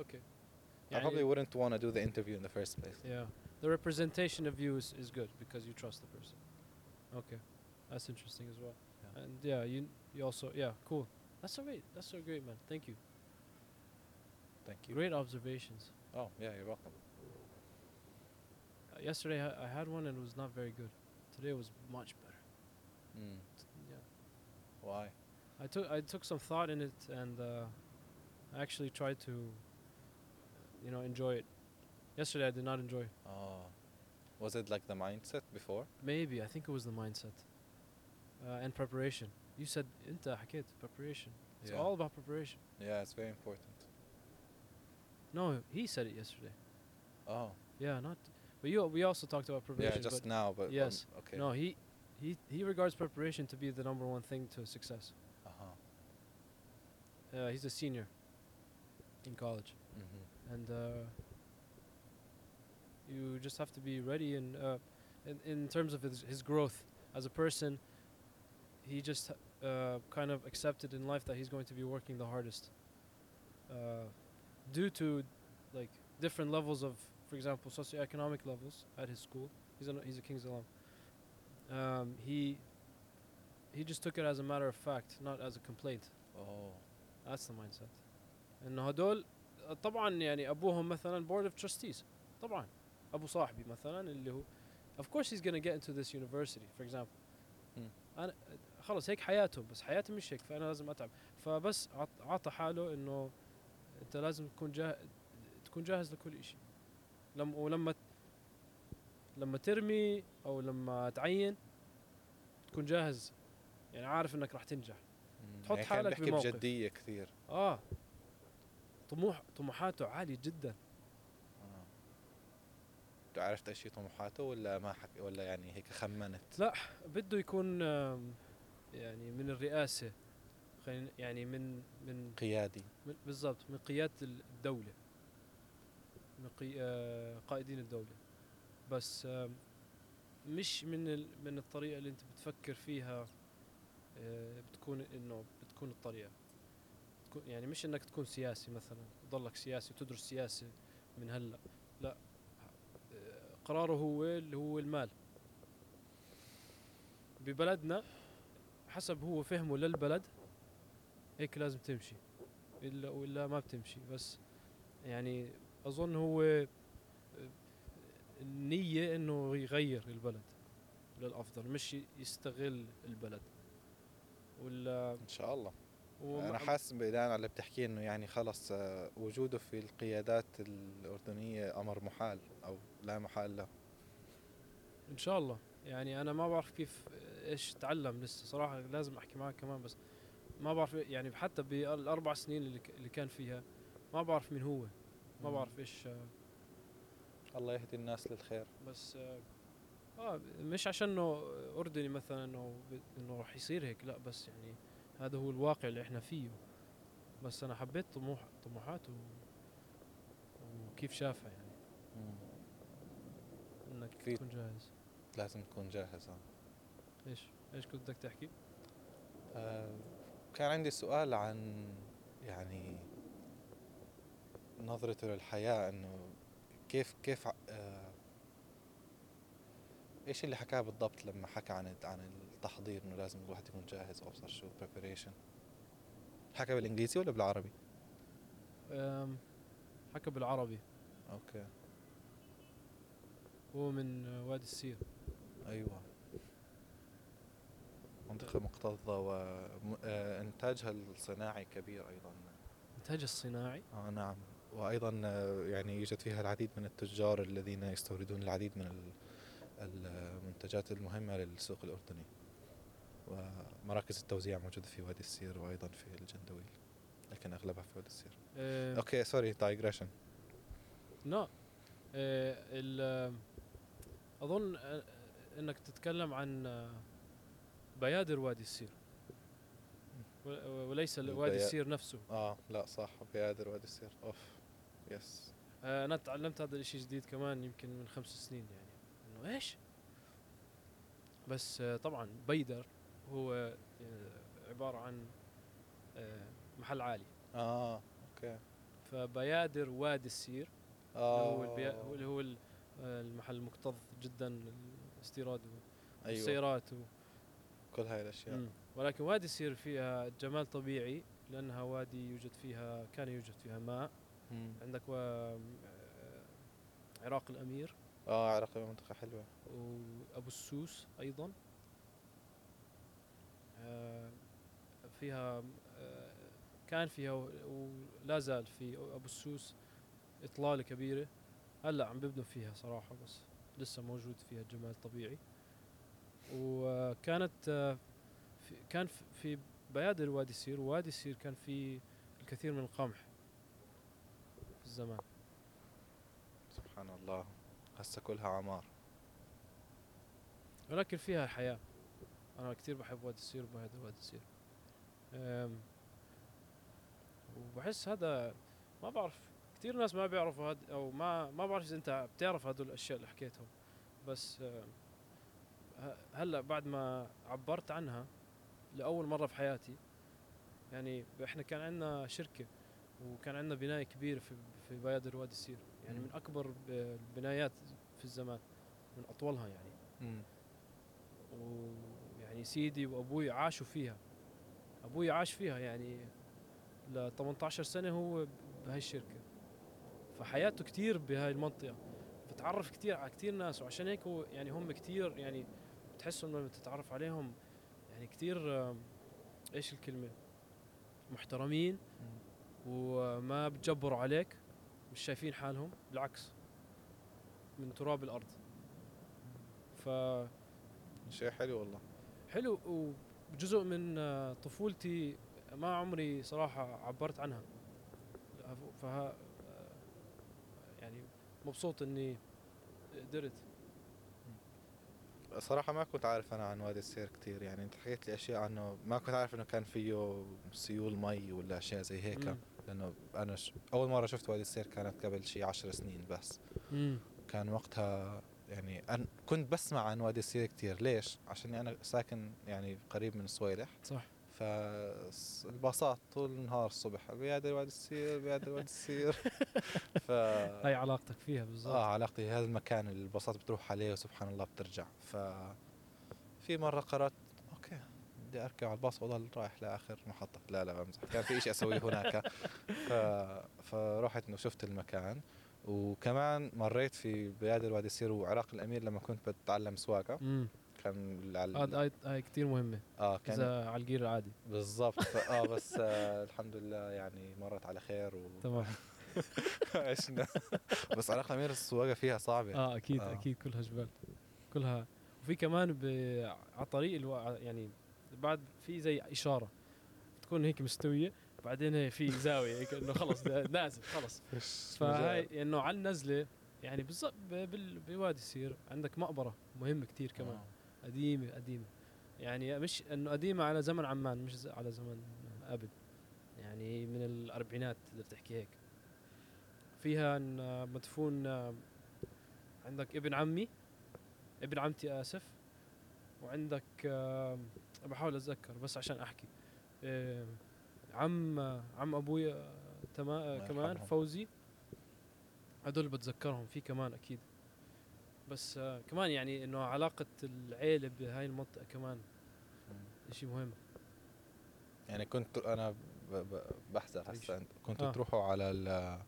okay. Yeah, I probably wouldn't want to do the interview in the first place. Yeah, the representation of you is, is good because you trust the person. Okay that's interesting as well. Yeah. And yeah, you you also yeah cool. That's so great. That's so great, man. Thank you. Thank you. Great observations. Oh, yeah, you're welcome. Uh, yesterday I, I had one and it was not very good. Today was much better. Mm. T- Yeah. Why? I took I took some thought in it and uh, I actually tried to, you know, enjoy it. Yesterday I did not enjoy. Oh. Was it like the mindset before? Maybe I think it was the mindset uh, and preparation. You said انت حكيت preparation. It's Yeah. all about preparation. Yeah, it's very important. No, he said it yesterday. Oh. Yeah, not. But you we also talked about preparation. Yeah, just but now, but um, yes. okay. no, he he he regards preparation to be the number one thing to success. Uh-huh. Uh, he's a senior in college. Mm-hmm. and uh, you just have to be ready and uh, in, in terms of his, his growth as a person he just uh, kind of accepted in life that he's going to be working the hardest uh, due to like different levels of for example socioeconomic levels at his school he's a, he's a king's alum um, he he just took it as a matter of fact not as a complaint Oh. that's the mindset انه هدول طبعا يعني ابوهم مثلا board of trustees طبعا ابو صاحبي مثلا اللي هو of course he's gonna get into this university for example مم. انا خلص هيك حياتهم بس حياتي مش هيك فأنا لازم أتعب فبس عط- عطى حاله إنه أنت لازم تكون جاهز تكون جاهز لكل شيء لما ولما لما ترمي أو لما تعين تكون جاهز يعني عارف إنك راح تنجح. تحط يعني حالك بموقف. بجدية كثير آه طموح طموحاته عالية جدا آه. عرفت إيش هي طموحاته ولا ما حكي ولا يعني هيك خمنت؟ لا بده يكون يعني من الرئاسة خلينا يعني من من, قيادي. من بالضبط من قيادة الدولة. من قي آه قائدين الدولة. بس مش من ال من الطريقة اللي انت بتفكر فيها آه، بتكون إنه بتكون الطريقة. تكون يعني مش إنك تكون سياسي مثلا تضلك سياسي وتدرس سياسة من هلأ. لا آه، قراره هو اللي هو المال. ببلدنا حسب هو فهمه للبلد هيك لازم تمشي. إلا ولا ما بتمشي. بس يعني أظن هو النية إنه يغير البلد للأفضل مش يستغل البلد. ولا إن شاء الله. أنا حاسس بناء على اللي بتحكيه إنه يعني خلص آه، وجوده في القيادات الأردنية أمر محال أو لا محال له. إن شاء الله. يعني أنا ما بعرف كيف إيش تعلم لسه؟ صراحة لازم أحكي معك كمان بس ما بعرف يعني حتى بالأربع سنين اللي, كان فيها ما بعرف مين هو ما مم. بعرف إيش آه، الله يهدي الناس للخير. بس آه، آه مش عشان إنه أردني مثلا إنه إنه راح يصير هيك لا بس يعني هذا هو الواقع اللي إحنا فيه. بس أنا حبيت طموح طموحاته وكيف شافها يعني. إنك في- تكون جاهز. لازم تكون جاهز آه. إيش إيش كنت بدك تحكي؟ آه، كان عندي سؤال عن يعني نظرته للحياة إنه كيف كيف آه، إيش اللي حكاه بالضبط لما حكى عن عن التحضير إنه لازم الواحد يكون جاهز أو ابصر شو preparation حكى بالإنجليزي ولا بالعربي؟ حكى بالعربي. أوكي. هو من وادي السير. أيوه. منطقة. مكتظة وإنتاجها الصناعي كبير أيضا. إنتاج الصناعي؟ آه نعم. وأيضا آه، يعني يوجد فيها العديد من التجار الذين يستوردون العديد من ال- المنتجات المهمة للسوق الأردني. ومراكز التوزيع موجودة في وادي السير وأيضا في الجندويل لكن أغلبها في وادي السير. أه. okay sorry digression لا. أه آه، أظن آه، إنك تتكلم عن آه، بيادر وادي السير. وليس وادي السير نفسه. آه لا صح بيادر وادي السير. أوف يس. آه، أنا تعلمت هذا الشيء جديد كمان يمكن من خمس سنين يعني. إنه إيش؟ بس آه، طبعا بيدر هو آه، عبارة عن آه، محل عالي. آه okay. فبيادر وادي السير آه اللي هو. اللي هو ال- المحل مكتظ جدا الاستيراد أيوه. والسيارات و... كل هاي الأشياء. مم. ولكن وادي سير فيها جمال طبيعي لأنها وادي يوجد فيها كان يوجد فيها ماء. مم. عندك و... عراق الأمير. آه عراق منطقة حلوة. وأبو السوس أيضا. آه، فيها آه، كان فيها ولا زال في أبو السوس إطلالة كبيرة. هلأ عم ببنوا فيها صراحة بس لسه موجود فيها الجمال الطبيعي وكانت آه، في كان في- بيادر وادي سير ووادي سير كان في الكثير من القمح في الزمان. سبحان الله. هسه كلها عمار. ولكن فيها حياة. أنا كثير بحب وادي السير وبهدر وادي أم، وبحس هذا ما بعرف كثير ناس ما بيعرفوا هاد أو ما ما بعرف إذا أنت بتعرف هدول الأشياء اللي حكيتهم. بس هلا بعد ما عبرت عنها لأول مرة في حياتي يعني إحنا كان عندنا شركة وكان عندنا بناية كبيرة في في بيادر وادي السير يعني من ب- البنايات في الزمان من أطولها يعني. مم. ويعني سيدي وأبوي عاشوا فيها. أبوي عاش فيها يعني ل 18 سنة هو بهاي الشركة. فحياته كتير بهاي المنطقة. بتعرف كتير على كتير ناس وعشان هيك هو يعني هم كتير يعني بتحسوا لما تتعرف عليهم يعني كتير آم، إيش الكلمة؟ محترمين. وما بتجبروا عليك مش شايفين حالهم بالعكس من تراب الأرض. ف شيء حلو والله. حلو وجزء من آه، طفولتي ما عمري صراحة عبرت عنها. فها آه، يعني مبسوط إني قدرت. صراحة ما كنت عارف أنا عن وادي السير كتير يعني أنت حكيت لي أشياء عنه ما كنت عارف إنه كان فيه سيول مي ولا أشياء زي هيك مم. لأنه أنا ش... أول مرة شفت وادي السير كانت قبل شي عشر سنين بس مم. كان وقتها يعني أنا كنت بسمع عن وادي السير كتير ليش؟ عشان أنا ساكن يعني قريب من صويلح صح فالباصات طول النهار الصبح بيادر وادي السير بيادر وادي السير ف هاي علاقتك فيها بالضبط. آه علاقتي هذا المكان اللي الباصات بتروح عليه وسبحان الله بترجع. ف في مرة قررت okay بدي أركب على الباص وأضل رايح لآخر محطة. لا لا بمزح. كان في شيء أسويه هناك. ف... فرحت انه شفت المكان. وكمان مريت في بيادر وادي السير وعراق الأمير لما كنت بتعلم سواقة. امم كان على هاي هاي هاي كثير مهمة. آه كان إذا على ال gear العادي. بالضبط. آه بس آه الحمد لله يعني مرت على خير و تمام. عشنا. بس عراق الأمير السواقة فيها صعبة. آه أكيد آه. أكيد كلها جبال كلها. وفي كمان ب... على طريق ألو... يعني بعد في زي إشارة تكون هيك مستوية بعدين هي في زاوية هيك إنه خلص نازل خلص. فهاي إنه على النزلة يعني بالضبط. بوادي سير عندك مقبرة مهمة كتير كمان. آه. قديمة قديمة. يعني مش إنه قديمة على زمن عمان مش على زمن قبل. يعني من الأربعينات تقدر تحكي هيك. فيها مدفون عندك ابن عمي ابن عمتي آسف وعندك بحاول أتذكر بس عشان أحكي. آه، عم عم أبوي آه، كمان. فوزي. هدول بتذكرهم في كمان أكيد. بس آه، كمان يعني إنه علاقة العيلة بهاي المنطقة كمان إشي مهم يعني كنت أنا ب- ب- بحذر تعيش. هسه كنتوا آه. تروحوا على ال-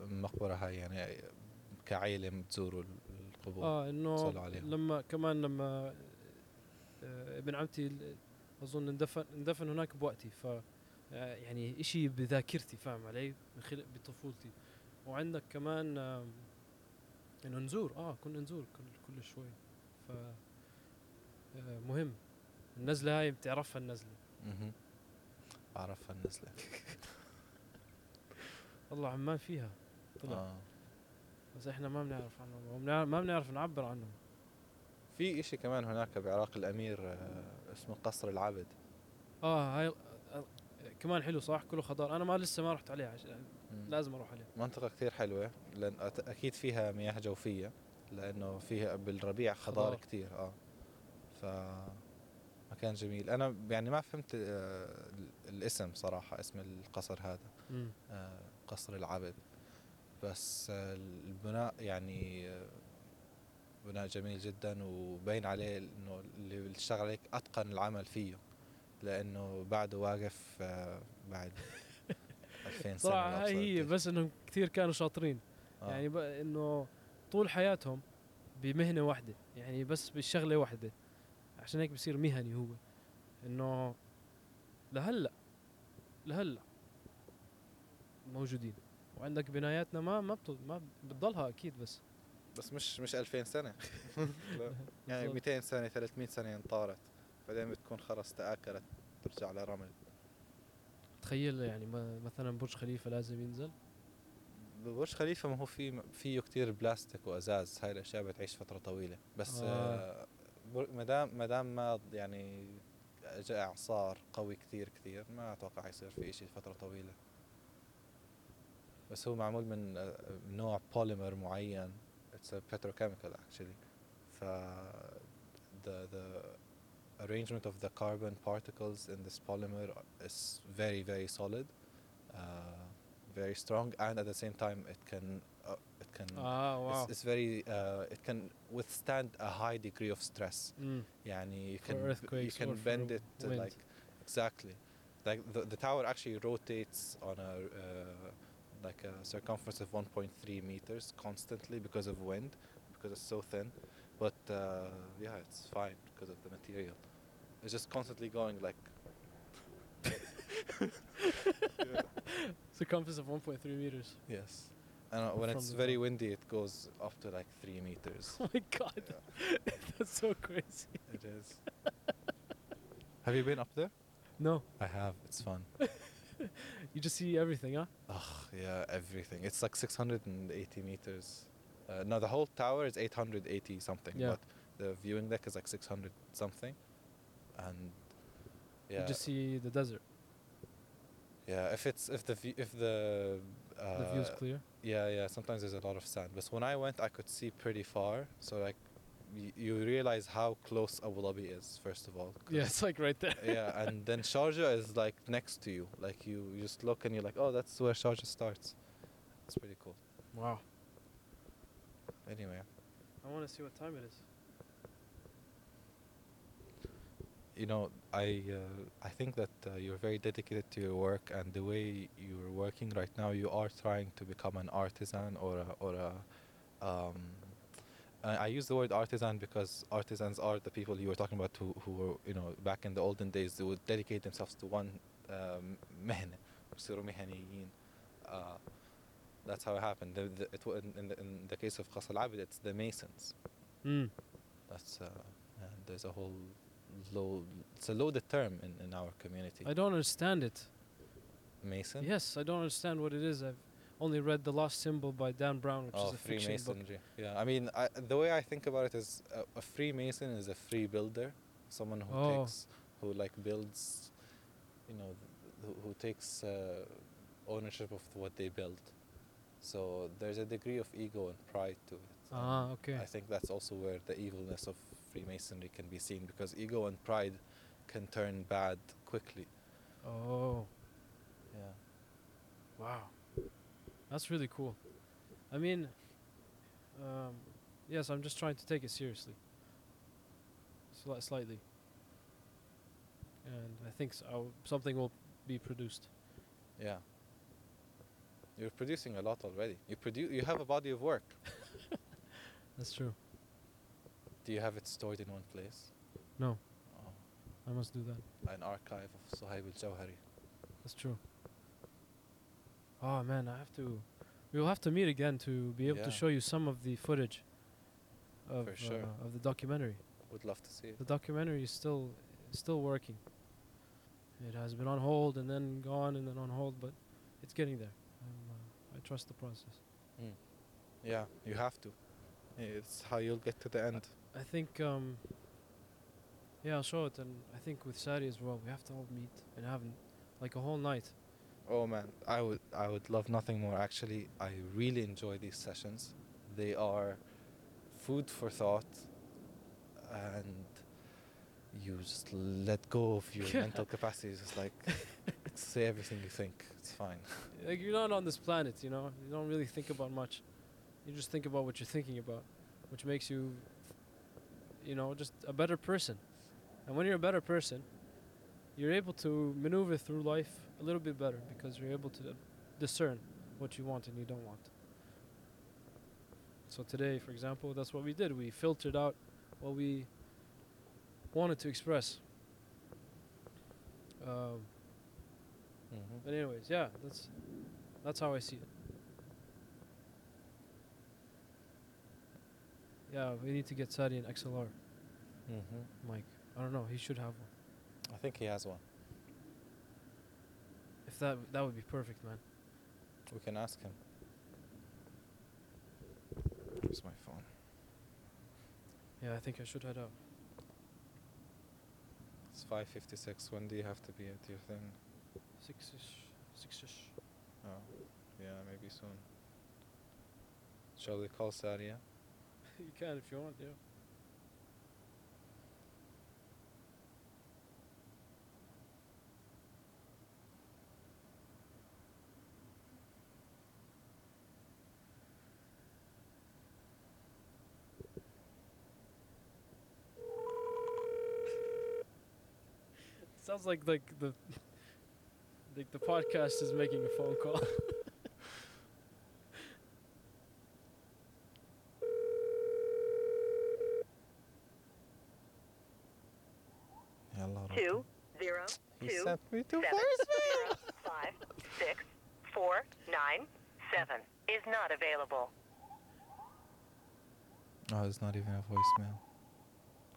المقبرة هاي يعني كعائله بتزوروا القبور آه إنه. لما كمان لما آه، ابن عمتي أظن اندفن اندفن هناك بوقتي ف آه، يعني إشي بذاكرتي فاهم علي بطفولتي وعندك كمان إنه نزور آه كنا نزور كل كل شوي. ف آه، مهم. النزلة هاي بتعرفها النزلة. مهم. بعرفها النزلة. والله عمان فيها. طلع. آه. بس إحنا ما بنعرف عنهم ما بنعرف نعبر عنهم. في إشي كمان هناك بعراق الأمير آه، اسمه قصر العبد. آه هاي آه، كمان حلو صح؟ كله خضار. أنا ما لسه ما رحت عليه عش... لازم أروح عليه منطقة كثير حلوة لأن أت- أكيد فيها مياه جوفية لأنه فيها بالربيع خضار خضار. كثير آه. ف مكان جميل. أنا يعني ما فهمت آه، ال- الاسم صراحة اسم القصر هذا. آه، قصر العبد. بس آه، البناء يعني بناء جميل جدا وبين عليه إنه اللي اشتغل عليك أتقن العمل فيه لأنه بعده واقف بعد 2000 سنة صراحة هاي هي بس إنهم كثير كانوا شاطرين. آه. يعني ب- إنه طول حياتهم بمهنة واحدة يعني بس بشغله واحدة. عشان هيك بصير مهني هو. إنه لهلأ لهلأ موجودين. وعندك بناياتنا ما ما بت- ما بتضلها أكيد بس. بس مش مش 2000 سنة. يعني بالضبط. 200 سنة 300 سنة انطارت. بعدين بتكون خلص تآكلت ترجع لرمل. تخيل يعني مثلا برج خليفة لازم ينزل برج خليفة ما هو في فيه كتير بلاستيك وأزاز هاي الأشياء بتعيش فترة طويلة بس آه. آه. ما دام ما دام ما يعني جاء إعصار قوي كتير كتير ما أتوقع يصير في شيء فترة طويلة بس هو معمول من آه، نوع بوليمر معين a petrochemical actually ف the the arrangement of the carbon particles in this polymer is very, very solid, uh, very strong, and at the same time it can uh, it can ah, wow. it's, it's, very uh, it can withstand a high degree of stress. Mm. and you can you can bend it uh, like exactly like the, the tower actually rotates on a uh, like a circumference of 1.3 meters constantly because of wind because it's so thin but uh, yeah, it's fine because of the material it's just constantly going like Yeah. circumference of 1.3 meters. Yes. And uh, when From it's very windy it goes up to like three meters. Oh my god. That's so crazy. It is. Have you been up there? No. I have. It's fun. You just see everything huh? Ugh, yeah, everything. It's like 680 meters. Uh, no, the whole tower is 880 something, Yeah. but the viewing deck is like 600 something. And yeah, you just see the desert yeah. If it's if the view, if the uh, the view's clear yeah, yeah. Sometimes there's a lot of sand, but when I went, I could see pretty far. So like, y- you realize how close Abu Dhabi is first of all. yeah it's like right there yeah, and then Sharjah is like next to you. Like you, you just look and you're like, oh, that's where Sharjah starts. It's pretty cool. wow Anyway, I want to see what time it is you know, I uh, I think that uh, you're very dedicated to your work, and the way you're working right now, you are trying to become an artisan or a, or a. Um, I use the word artisan because artisans are the people you were talking about who, who were, you know, back in the olden days, they would dedicate themselves to one um, man, or mehaniyin. Uh, that's how it happened. The, the, it, in, the, in, the, case of Qas Abid, it's the masons. Mm. That's uh, there's a whole low. It's a loaded term in, in our community. I don't understand it Mason. yes I don't understand what it is I've only read the lost symbol by Dan Brown which Oh, is a fiction book Freemasonry. Yeah, I mean, I, the way I think about it is a, a Freemason is a free builder, someone who Oh. takes, who like builds, you know, who, who takes uh, ownership of what they build. So there's a degree of ego and pride to it. ah okay I think that's also where the evilness of Freemasonry can be seen because ego and pride can turn bad quickly. oh Yeah. Wow, that's really cool. I mean, um, yes, I'm just trying to take it seriously, Sli- slightly, and I think s I'll- something will be produced. Yeah. You're producing a lot already. You produce. You have a body of work. That's true. Do you have it stored in one place? No, Oh, I must do that. an archive of Suhaib al Jawhari. That's true. Oh man, I have to. We'll have to meet again to be able to show you some of the footage of sure. uh, of the documentary. Would love to see it. The documentary is still still working. It has been on hold and then gone and then on hold, but it's getting there. Uh, I trust the process. Yeah, you have to. It's how you'll get to the end. I think, um, yeah, I'll show it, and I think with Sari as well, we have to all meet and have n- like a whole night. Oh man, I would I would love nothing more. Actually, I really enjoy these sessions. They are food for thought, and you just let go of your mental capacities. It's like Say everything you think. It's fine. Like you're not on this planet, you know. You don't really think about much. You just think about what you're thinking about, which makes you, you know, just a better person. And when you're a better person, you're able to maneuver through life a little bit better because you're able to discern what you want and you don't want. So today, for example, that's what we did. We filtered out what we wanted to express. Um, Mm-hmm. but anyways, yeah, that's that's how I see it. Yeah, we need to get Sadi an XLR Mm-hmm. mic. I don't know. He should have one. I think he has one. If that that would be perfect, man. We can ask him. Where's my phone? Yeah, I think I should head out. It's 5:56. When do you have to be at your thing? Six-ish. Six-ish. Oh, yeah, maybe soon. Shall we call Sadia? You can if you want. Yeah. Sounds like like the like the podcast is making a phone call. Yalla, two zero He two sent me to seven voicemail. zero five six four nine seven is not available. Oh, it's not even a voicemail.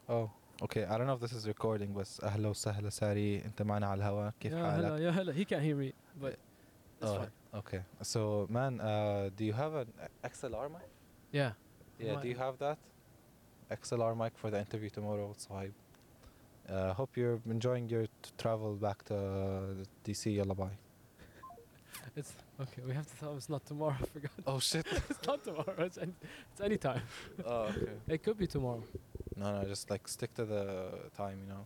Oh, okay. I don't know if this is recording, بس أهلا وسهلا ساري أنت معنا على الهواء كيف yeah, حالك؟ hella, yeah, hella. He can't hear me, but it's Oh, fine. Okay. So, man, uh, do you have an XLR mic? Yeah. Yeah, Mi- do you have that? XLR mic for the interview tomorrow, Sahib. Uh, hope you're enjoying your t- travel back to uh, DC. Yalla bye. It's okay. We have to tell him it's not tomorrow. I forgot. Oh shit. it's not tomorrow. It's any, it's any time. oh, okay. It could be tomorrow. No, no, just like stick to the time, you know.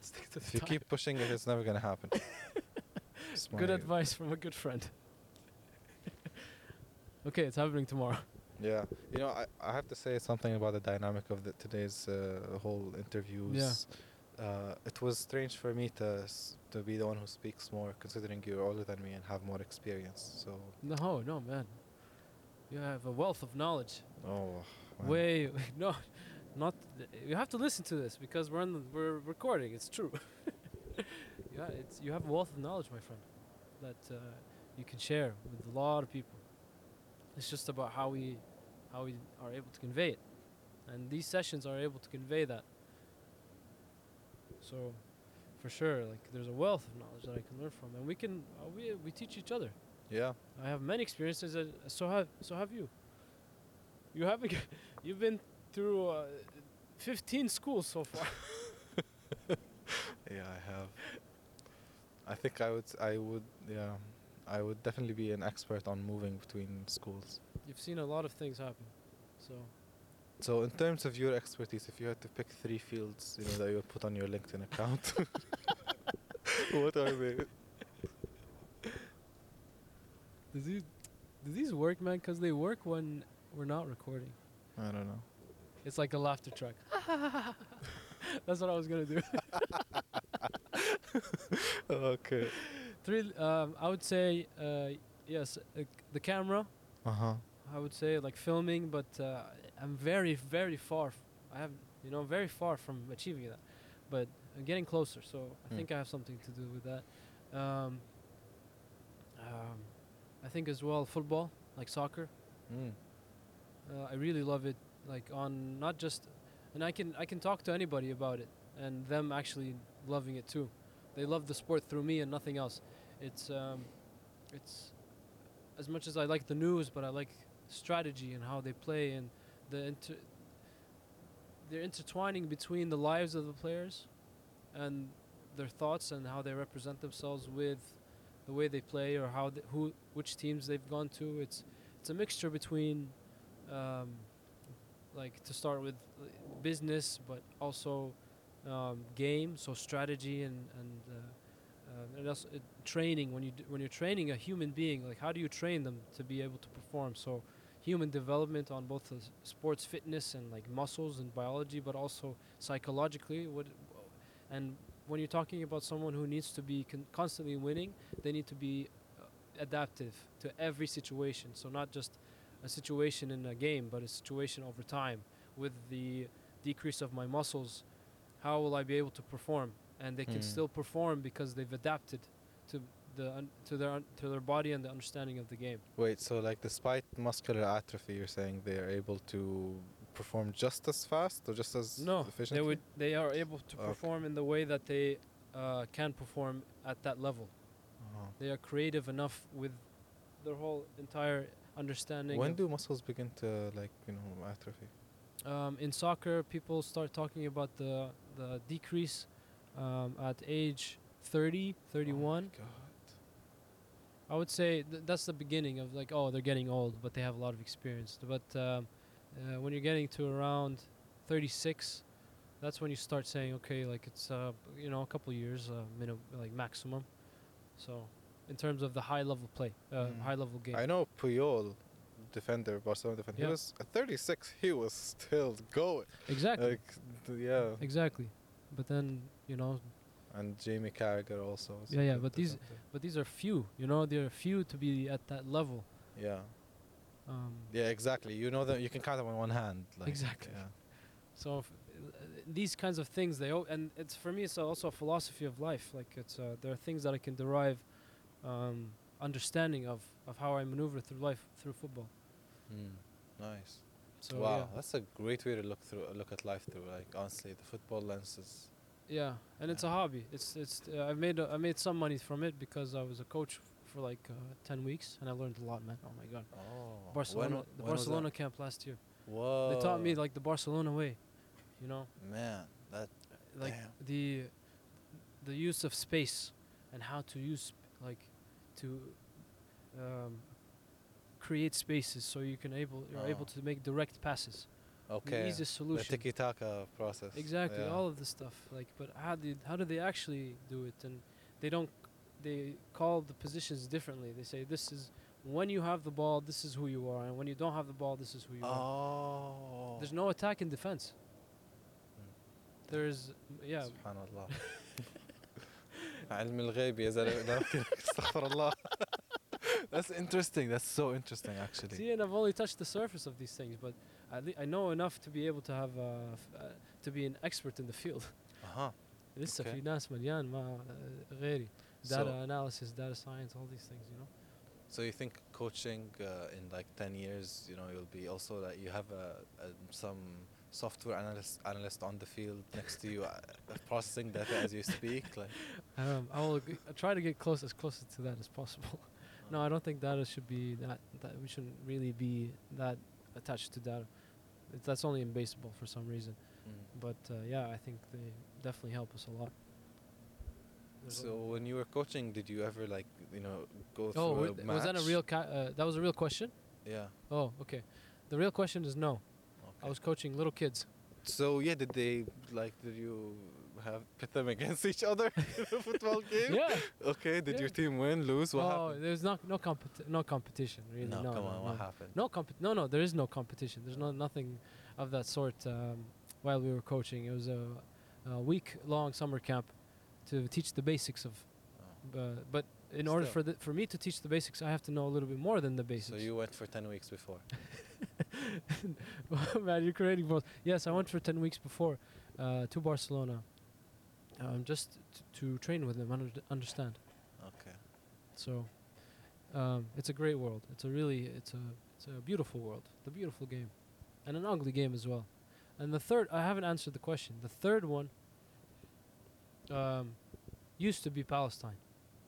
Stick to If the you time. keep pushing it, it's never gonna happen. Good advice from a good friend. okay, it's happening tomorrow. Yeah, you know, I, I have to say something about the dynamic of the, today's uh, whole interviews. Uh, it was strange for me to s- to be the one who speaks more, considering you're older than me and have more experience. So, No, no, man. You have a wealth of knowledge. oh, man. Way, no, not. You have to listen to this because we're on the, we're recording. It's true. yeah, it's you have a wealth of knowledge, my friend, that uh, you can share with a lot of people. It's just about how we how we are able to convey it, and these sessions are able to convey that. So, for sure, like there's a wealth of knowledge that I can learn from, and we can uh, we we teach each other. Yeah, I have many experiences, uh, so have so have you. You have you've been through uh, 15 schools so far. yeah, I have. I think I would, I would, yeah, I would definitely be an expert on moving between schools. You've seen a lot of things happen. So So, in terms of your expertise, if you had to pick three fields, you know, that you would put on your LinkedIn account, what are they? do these do these work, man? Because they work when we're not recording. I don't know. It's like a laughter track. That's what I was gonna do. okay. Three. Um, I would say uh, yes. Uh, the camera. Uh huh. I would say like filming, but uh, I'm very, very far. F- I have, you know, very far from achieving that, but I'm getting closer. So I Hmm. think I have something to do with that. Um, um, I think as well football, like soccer. Mm. Uh, I really love it. Like on not just, and I can I can talk to anybody about it, and them actually loving it too. They love the sport through me and nothing else. It's um, it's as much as I like the news, but I like strategy and how they play and the inter- they're intertwining between the lives of the players and their thoughts and how they represent themselves with the way they play or how who which teams they've gone to. It's it's a mixture between um, like to start with uh, business, but also um, game, so strategy and and uh, uh, and also uh, training when you when you're training a human being like how do you train them to be able to perform so human development on both the sports fitness and like muscles and biology but also psychologically what and when you're talking about someone who needs to be con- constantly winning they need to be uh, adaptive to every situation. So not just a situation in a game but a situation over time. With the decrease of my muscles how will i be able to perform? And they can Mm. still perform because they've adapted to the un- to their un- to their body and the understanding of the game Wait, so like despite muscular atrophy, you're saying they are able to perform just as fast or just as no efficiently? they would they are able to Okay. perform in the way that they uh, can perform at that level Uh-huh. they are creative enough with their whole entire understanding When do muscles begin to like you know atrophy? um, in soccer, people start talking about the the decrease um, at age 30, 31. Oh. I would say th- that's the beginning of like, oh, they're getting old, but they have a lot of experience. But um, uh, when you're getting to around 36, that's when you start saying, okay, like it's uh, you know a couple years, uh, minimum, like maximum. So, in terms of the high level play, uh, Mm. high level game. I know Puyol, defender, Barcelona defender. Yeah. He was at 36. He was still going. Exactly. Like yeah, exactly. But then you know and Jamie Carragher also. Yeah, yeah, but these-. But these are few, you know, there are few to be at that level. Yeah, Um, yeah, exactly. You know that you can count them on one hand. Like, Exactly. Yeah. so these kinds of things, they o- and it's for me, it's also a philosophy of life. Like it's uh, there are things that I can derive um, understanding of of how I maneuver through life through football. Mm, nice. So wow, yeah, that's a great way to look through look at life through. Like honestly, the football lens is. Yeah, and it's a hobby. It's it's uh, I've made a, I made some money from it because I was a coach for like uh, ten weeks and I learned a lot, man. Oh my god, Oh. Barcelona, wa- the when Barcelona camp last year. Whoa. They taught me like the Barcelona way, you know. Man, that like Damn. the the use of space and how to use like to um, create spaces so you can able you're able Oh. to make direct passes okay. The easiest The solution. tiki taka process. Exactly, Yeah. all of this stuff. Like, but how did how do they actually do it? And they don't. They call the positions differently. They say this is when you have the ball, this is who you are, and when you don't have the ball, this is who you are. Oh. There's no attack and defense. There's yeah. سبحان الله علم الغيب يا زلمه استغفر الله That's interesting. That's so interesting actually. See, and I've only touched the surface of these things, but I, le- I know enough to be able to have uh, f- uh, to be an expert in the field. Uh-huh. لسه Okay. في ناس مليان ما uh, غيري. So, Data analysis, data science, all these things, you know. so you think coaching uh, in like 10 years, you know, you'll be also like you have a, a some software analyst analyst on the field next to you uh, processing data as you speak like Um, I will g- I try to get close as close to that as possible. no, I don't think data should be that. That we shouldn't really be that attached to that. It- That's only in baseball for some reason. Mm. But uh, yeah, I think they definitely help us a lot. There's So when you were coaching, did you ever like you know go Oh, through a was that a real? Ca- uh, that was a real question. Yeah. Oh, okay. The real question is no. I was coaching little kids. So yeah, did they like? Did you have pit them against each other in a football game? Yeah. Okay. Did your team win, lose? What oh, happened? there's not no competi- no competition really. No, No, come no, on. no. What happened? No comp- No, no. There is no competition. There's no nothing of that sort. Um, while we were coaching, it was a, a week-long summer camp to teach the basics of. Oh. Uh, but in order for the, for me to teach the basics, I have to know a little bit more than the basics. So you went for ten weeks before. Man, you're creating both. Yes, I went for 10 weeks before uh, to Barcelona um, just t- to train with them, under- understand. Okay. So um, it's a great world. It's a really, it's a, it's a beautiful world. The beautiful game. And an ugly game as well. And the third, I haven't answered the question. The third one um, used to be Palestine,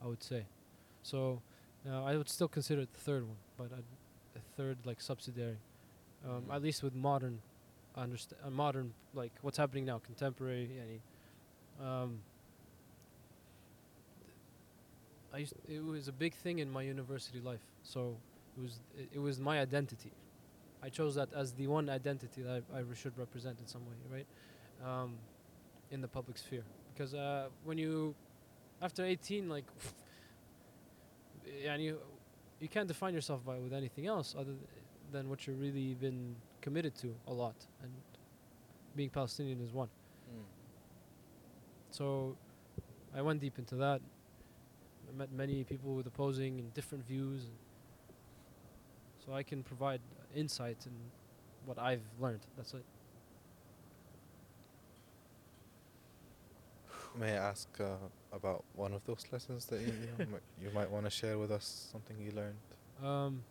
I would say. So uh, I would still consider it the third one, but I'd, a third like subsidiary, um, Mhm. at least with modern, underst- uh, modern like what's happening now, contemporary. Yani, um, I used, it was a big thing in my university life. So it was it, it was my identity. I chose that as the one identity that I, I should represent in some way, right? Um, in the public sphere, because uh, when you after 18, like, and you you can't define yourself by with anything else other than what you've really been committed to a lot, and being Palestinian is one so I went deep into that I met many people with opposing and different views so I can provide insight in what I've learned that's it May I ask uh, about one of those lessons that you, you might want to share with us? Something you learned. Um,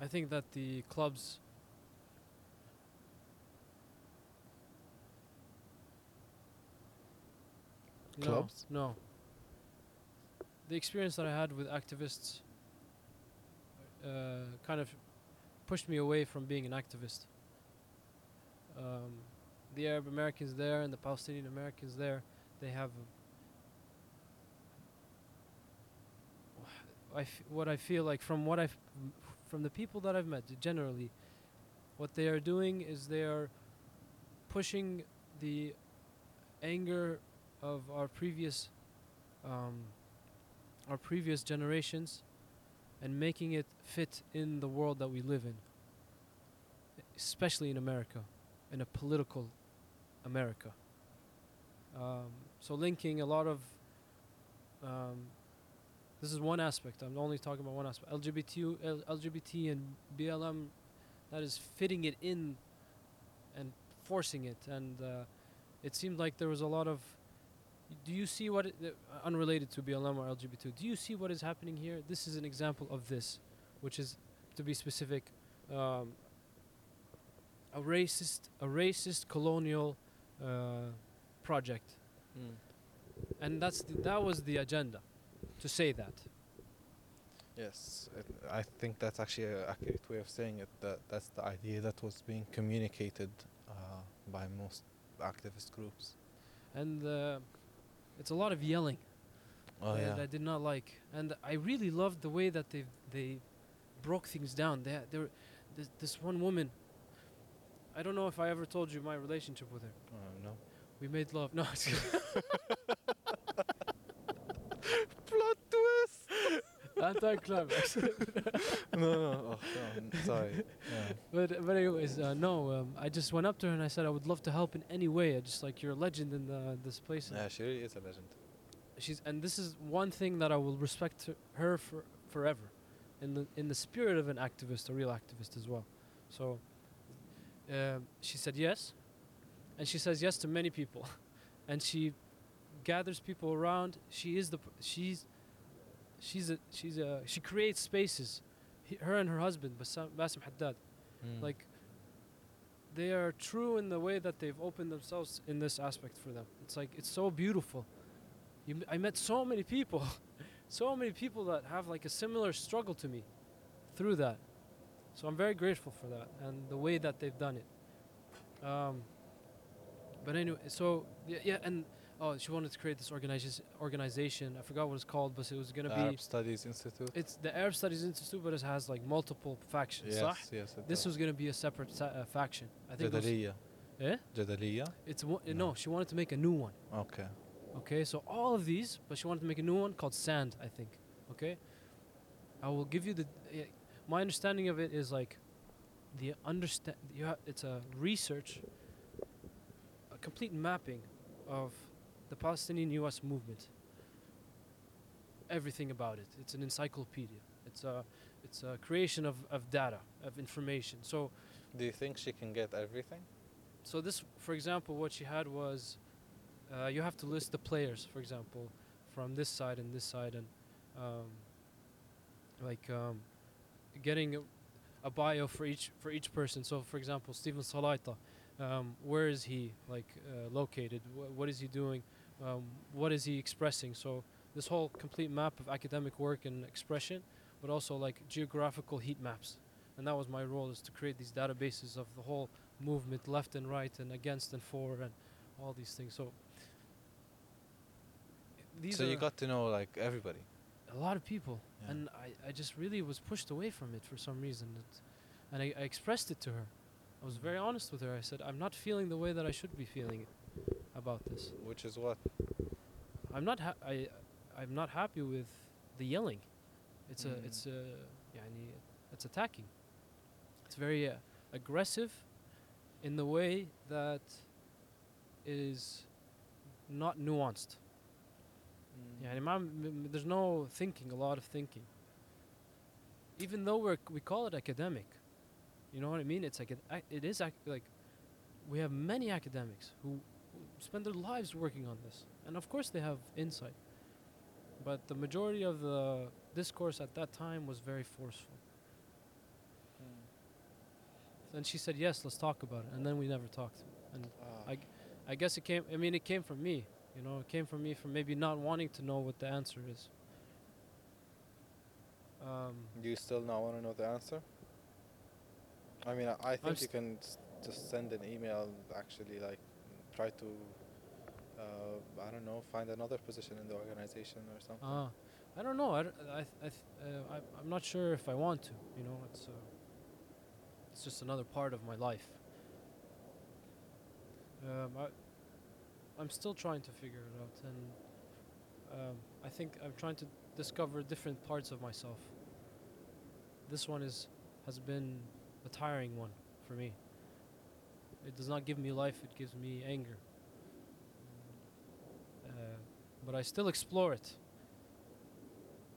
I think that the clubs No, Clubs? No. The experience that I had with activists uh, kind of pushed me away from being an activist. Um, the Arab Americans there and the Palestinian Americans there, they have I f- what I feel like from what I've from the people that I've met generally, what they are doing is they are pushing the anger of our previous um, our previous generations and making it fit in the world that we live in, especially in America, in a political America. Um, so linking a lot of um, this is one aspect. I'm only talking about one aspect. LGBT, LGBT, and BLM, that is fitting it in and forcing it. And uh, it seemed like there was a lot of. Do you see what, it, uh, unrelated to BLM or LGBT, do you see what is happening here? This is an example of this, which is, to be specific, um, a racist, a racist colonial uh, project, and that's the, that was the agenda, to say that. Yes, it, I think that's actually an accurate way of saying it. That that's the idea that was being communicated uh, by most activist groups. and uh, it's a lot of yelling Oh that yeah. I did not like, and I really loved the way that they they broke things down. They had- they were, this, this one woman. I don't know if I ever told you my relationship with her. Oh, no. We made love. No, it's Plot twist. anti-climax. no, no. Oh, no. Sorry. Yeah. but but anyways, uh, no. Um, I just went up to her and I said I would love to help in any way. I just like you're a legend in the, this place. yeah, she really is a legend. she's and this is one thing that I will respect her for forever, in the in the spirit of an activist, a real activist as well. So, um she said yes, and she says yes to many people, and she gathers people around. She is the she's she's a she's a she creates spaces. He, her and her husband Bassam, Bassem Haddad Mm. like they are true in the way that they've opened themselves in this aspect for them it's like it's so beautiful you, m- i met so many people so many people that have like a similar struggle to me through that so i'm very grateful for that and the way that they've done it um, but anyway so yeah, yeah and oh she wanted to create this organization organization i forgot what it's called but it was going to be Arab Studies Institute. it's the arab studies institute but it has like multiple factions yes, صح? yes. This does. was going to be a separate sa- uh, faction. I think Jadaliya. eh? Jadaliya. it's one, No. no. She wanted to make a new one. Okay. Okay, so all of these, but she wanted to make a new one called Sand. I think. Okay, I will give you the. Uh, my understanding of it is like, the understand. You ha- it's a research. A complete mapping, of the Palestinian U.S. movement. Everything about it. It's an encyclopedia. It's a, it's a creation of, of data, of information. So Do you think she can get everything? so this, for example, what she had was, uh, you have to list the players, for example, from this side and this side, and um, like um, getting a, a bio for each for each person. So, for example, Stephen Salaita, um, where is he like uh, located? Wh- what is he doing? Um, what is he expressing? So this whole complete map of academic work and expression, but also like geographical heat maps. And that was my role is to create these databases of the whole movement left and right and against and for and all these things so these so you got to know like everybody. a lot of people Yeah. and I, I just really was pushed away from it for some reason it, and I, I expressed it to her I was very honest with her. I said, I'm not feeling the way that I should be feeling about this. Which is what? I'm not ha- I I'm not happy with the yelling. It's mm. a it's a Yeah. it's attacking. It's very uh, aggressive in the way that is not nuanced. Mm. Yeah, there's no thinking, a lot of thinking. Even though we we call it academic, you know what I mean? It's like it, it is ac- like we have many academics who spend their lives working on this, and of course they have insight. But the majority of the discourse at that time was very forceful. And she said, "Yes, let's talk about it," and then we never talked. And Ah. I, I guess it came. I mean, it came from me. You know, it came from me from maybe not wanting to know what the answer is. Um, Do you still not want to know the answer? I mean, I, I think you st- can s- just send an email. Actually, like try to, uh, I don't know, find another position in the organization or something. ah, I don't know. I, I, I, uh, I, I'm not sure if I want to. You know, it's uh, it's just another part of my life. Um, I, I'm still trying to figure it out, and um, I think I'm trying to discover different parts of myself. This one is has been a tiring one for me. It does not give me life; it gives me anger. Uh, but I still explore it.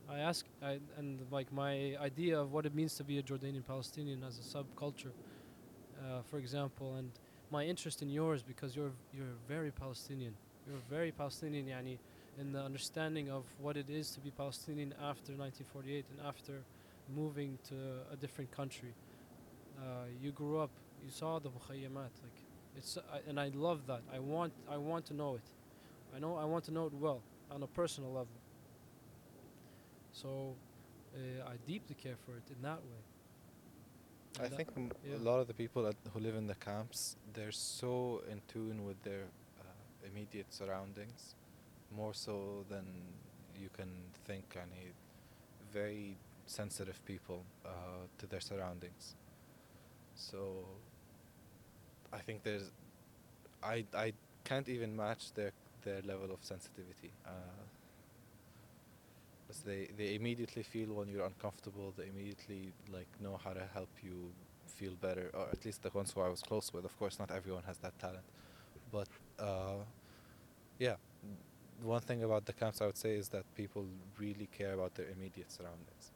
I ask, I, and like my idea of what it means to be a Jordanian Palestinian as a subculture, uh, for example, and my interest in yours because you're you're very Palestinian. You're very Palestinian, yani, in the understanding of what it is to be Palestinian after 1948 and after moving to a different country. Uh, you grew up, you saw the mukhayyamat, like it's, I, and I love that. I want, I want to know it. I know, I want to know it well on a personal level. So, uh, I deeply care for it in that way. I And that- think m- yeah. a lot of the people at, who live in the camps, they're so in tune with their uh, immediate surroundings, more so than you can think. Any very sensitive people uh, to their surroundings. So I think there's, I I can't even match their their level of sensitivity. Uh, they they immediately feel when you're uncomfortable. They immediately like know how to help you feel better, or at least the ones who I was close with. Of course, not everyone has that talent, but uh, yeah. One thing about the camps I would say is that people really care about their immediate surroundings.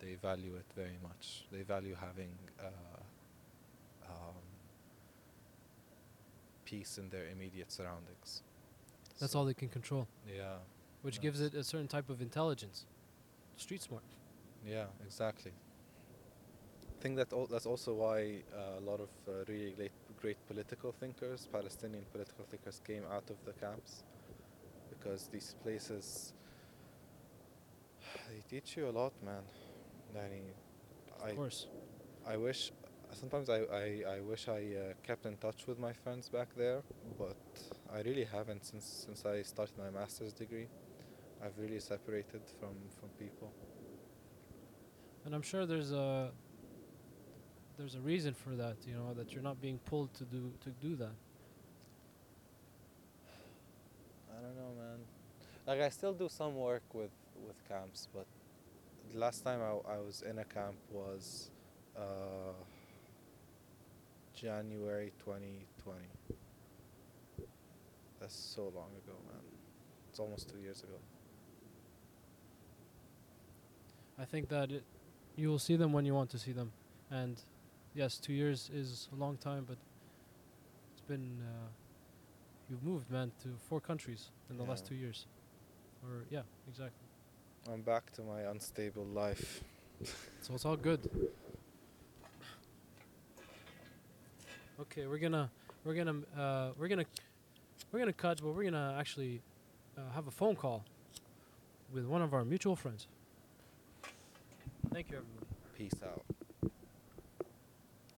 They value it very much. They value having uh, um, peace in their immediate surroundings. That's So, all they can control, Yeah. which gives it a certain type of intelligence. Street smart. Yeah, exactly. I think that al- that's also why uh, a lot of uh, really great, great political thinkers, Palestinian political thinkers, came out of the camps because these places they teach you a lot, man. Yani, Of I course. I wish sometimes I, I, I wish I uh, kept in touch with my friends back there, but I really haven't since since I started my master's degree. I've really separated from from people. And I'm sure there's a there's a reason for that, you know, that you're not being pulled to do to do that. I don't know, man. Like I still do some work with with camps, but the last time I, I was in a camp was uh, January 2020. That's so long ago, man. It's almost two years ago. I think that it, you will see them when you want to see them, and yes, two years is a long time, but it's been uh, you've moved, man, to four countries in the last two years, or yeah, exactly. I'm back to my unstable life. So it's all good. Okay, we're gonna we're gonna uh, we're gonna we're gonna cut, but we're gonna actually uh, have a phone call with one of our mutual friends. Thank you, everyone. Peace out.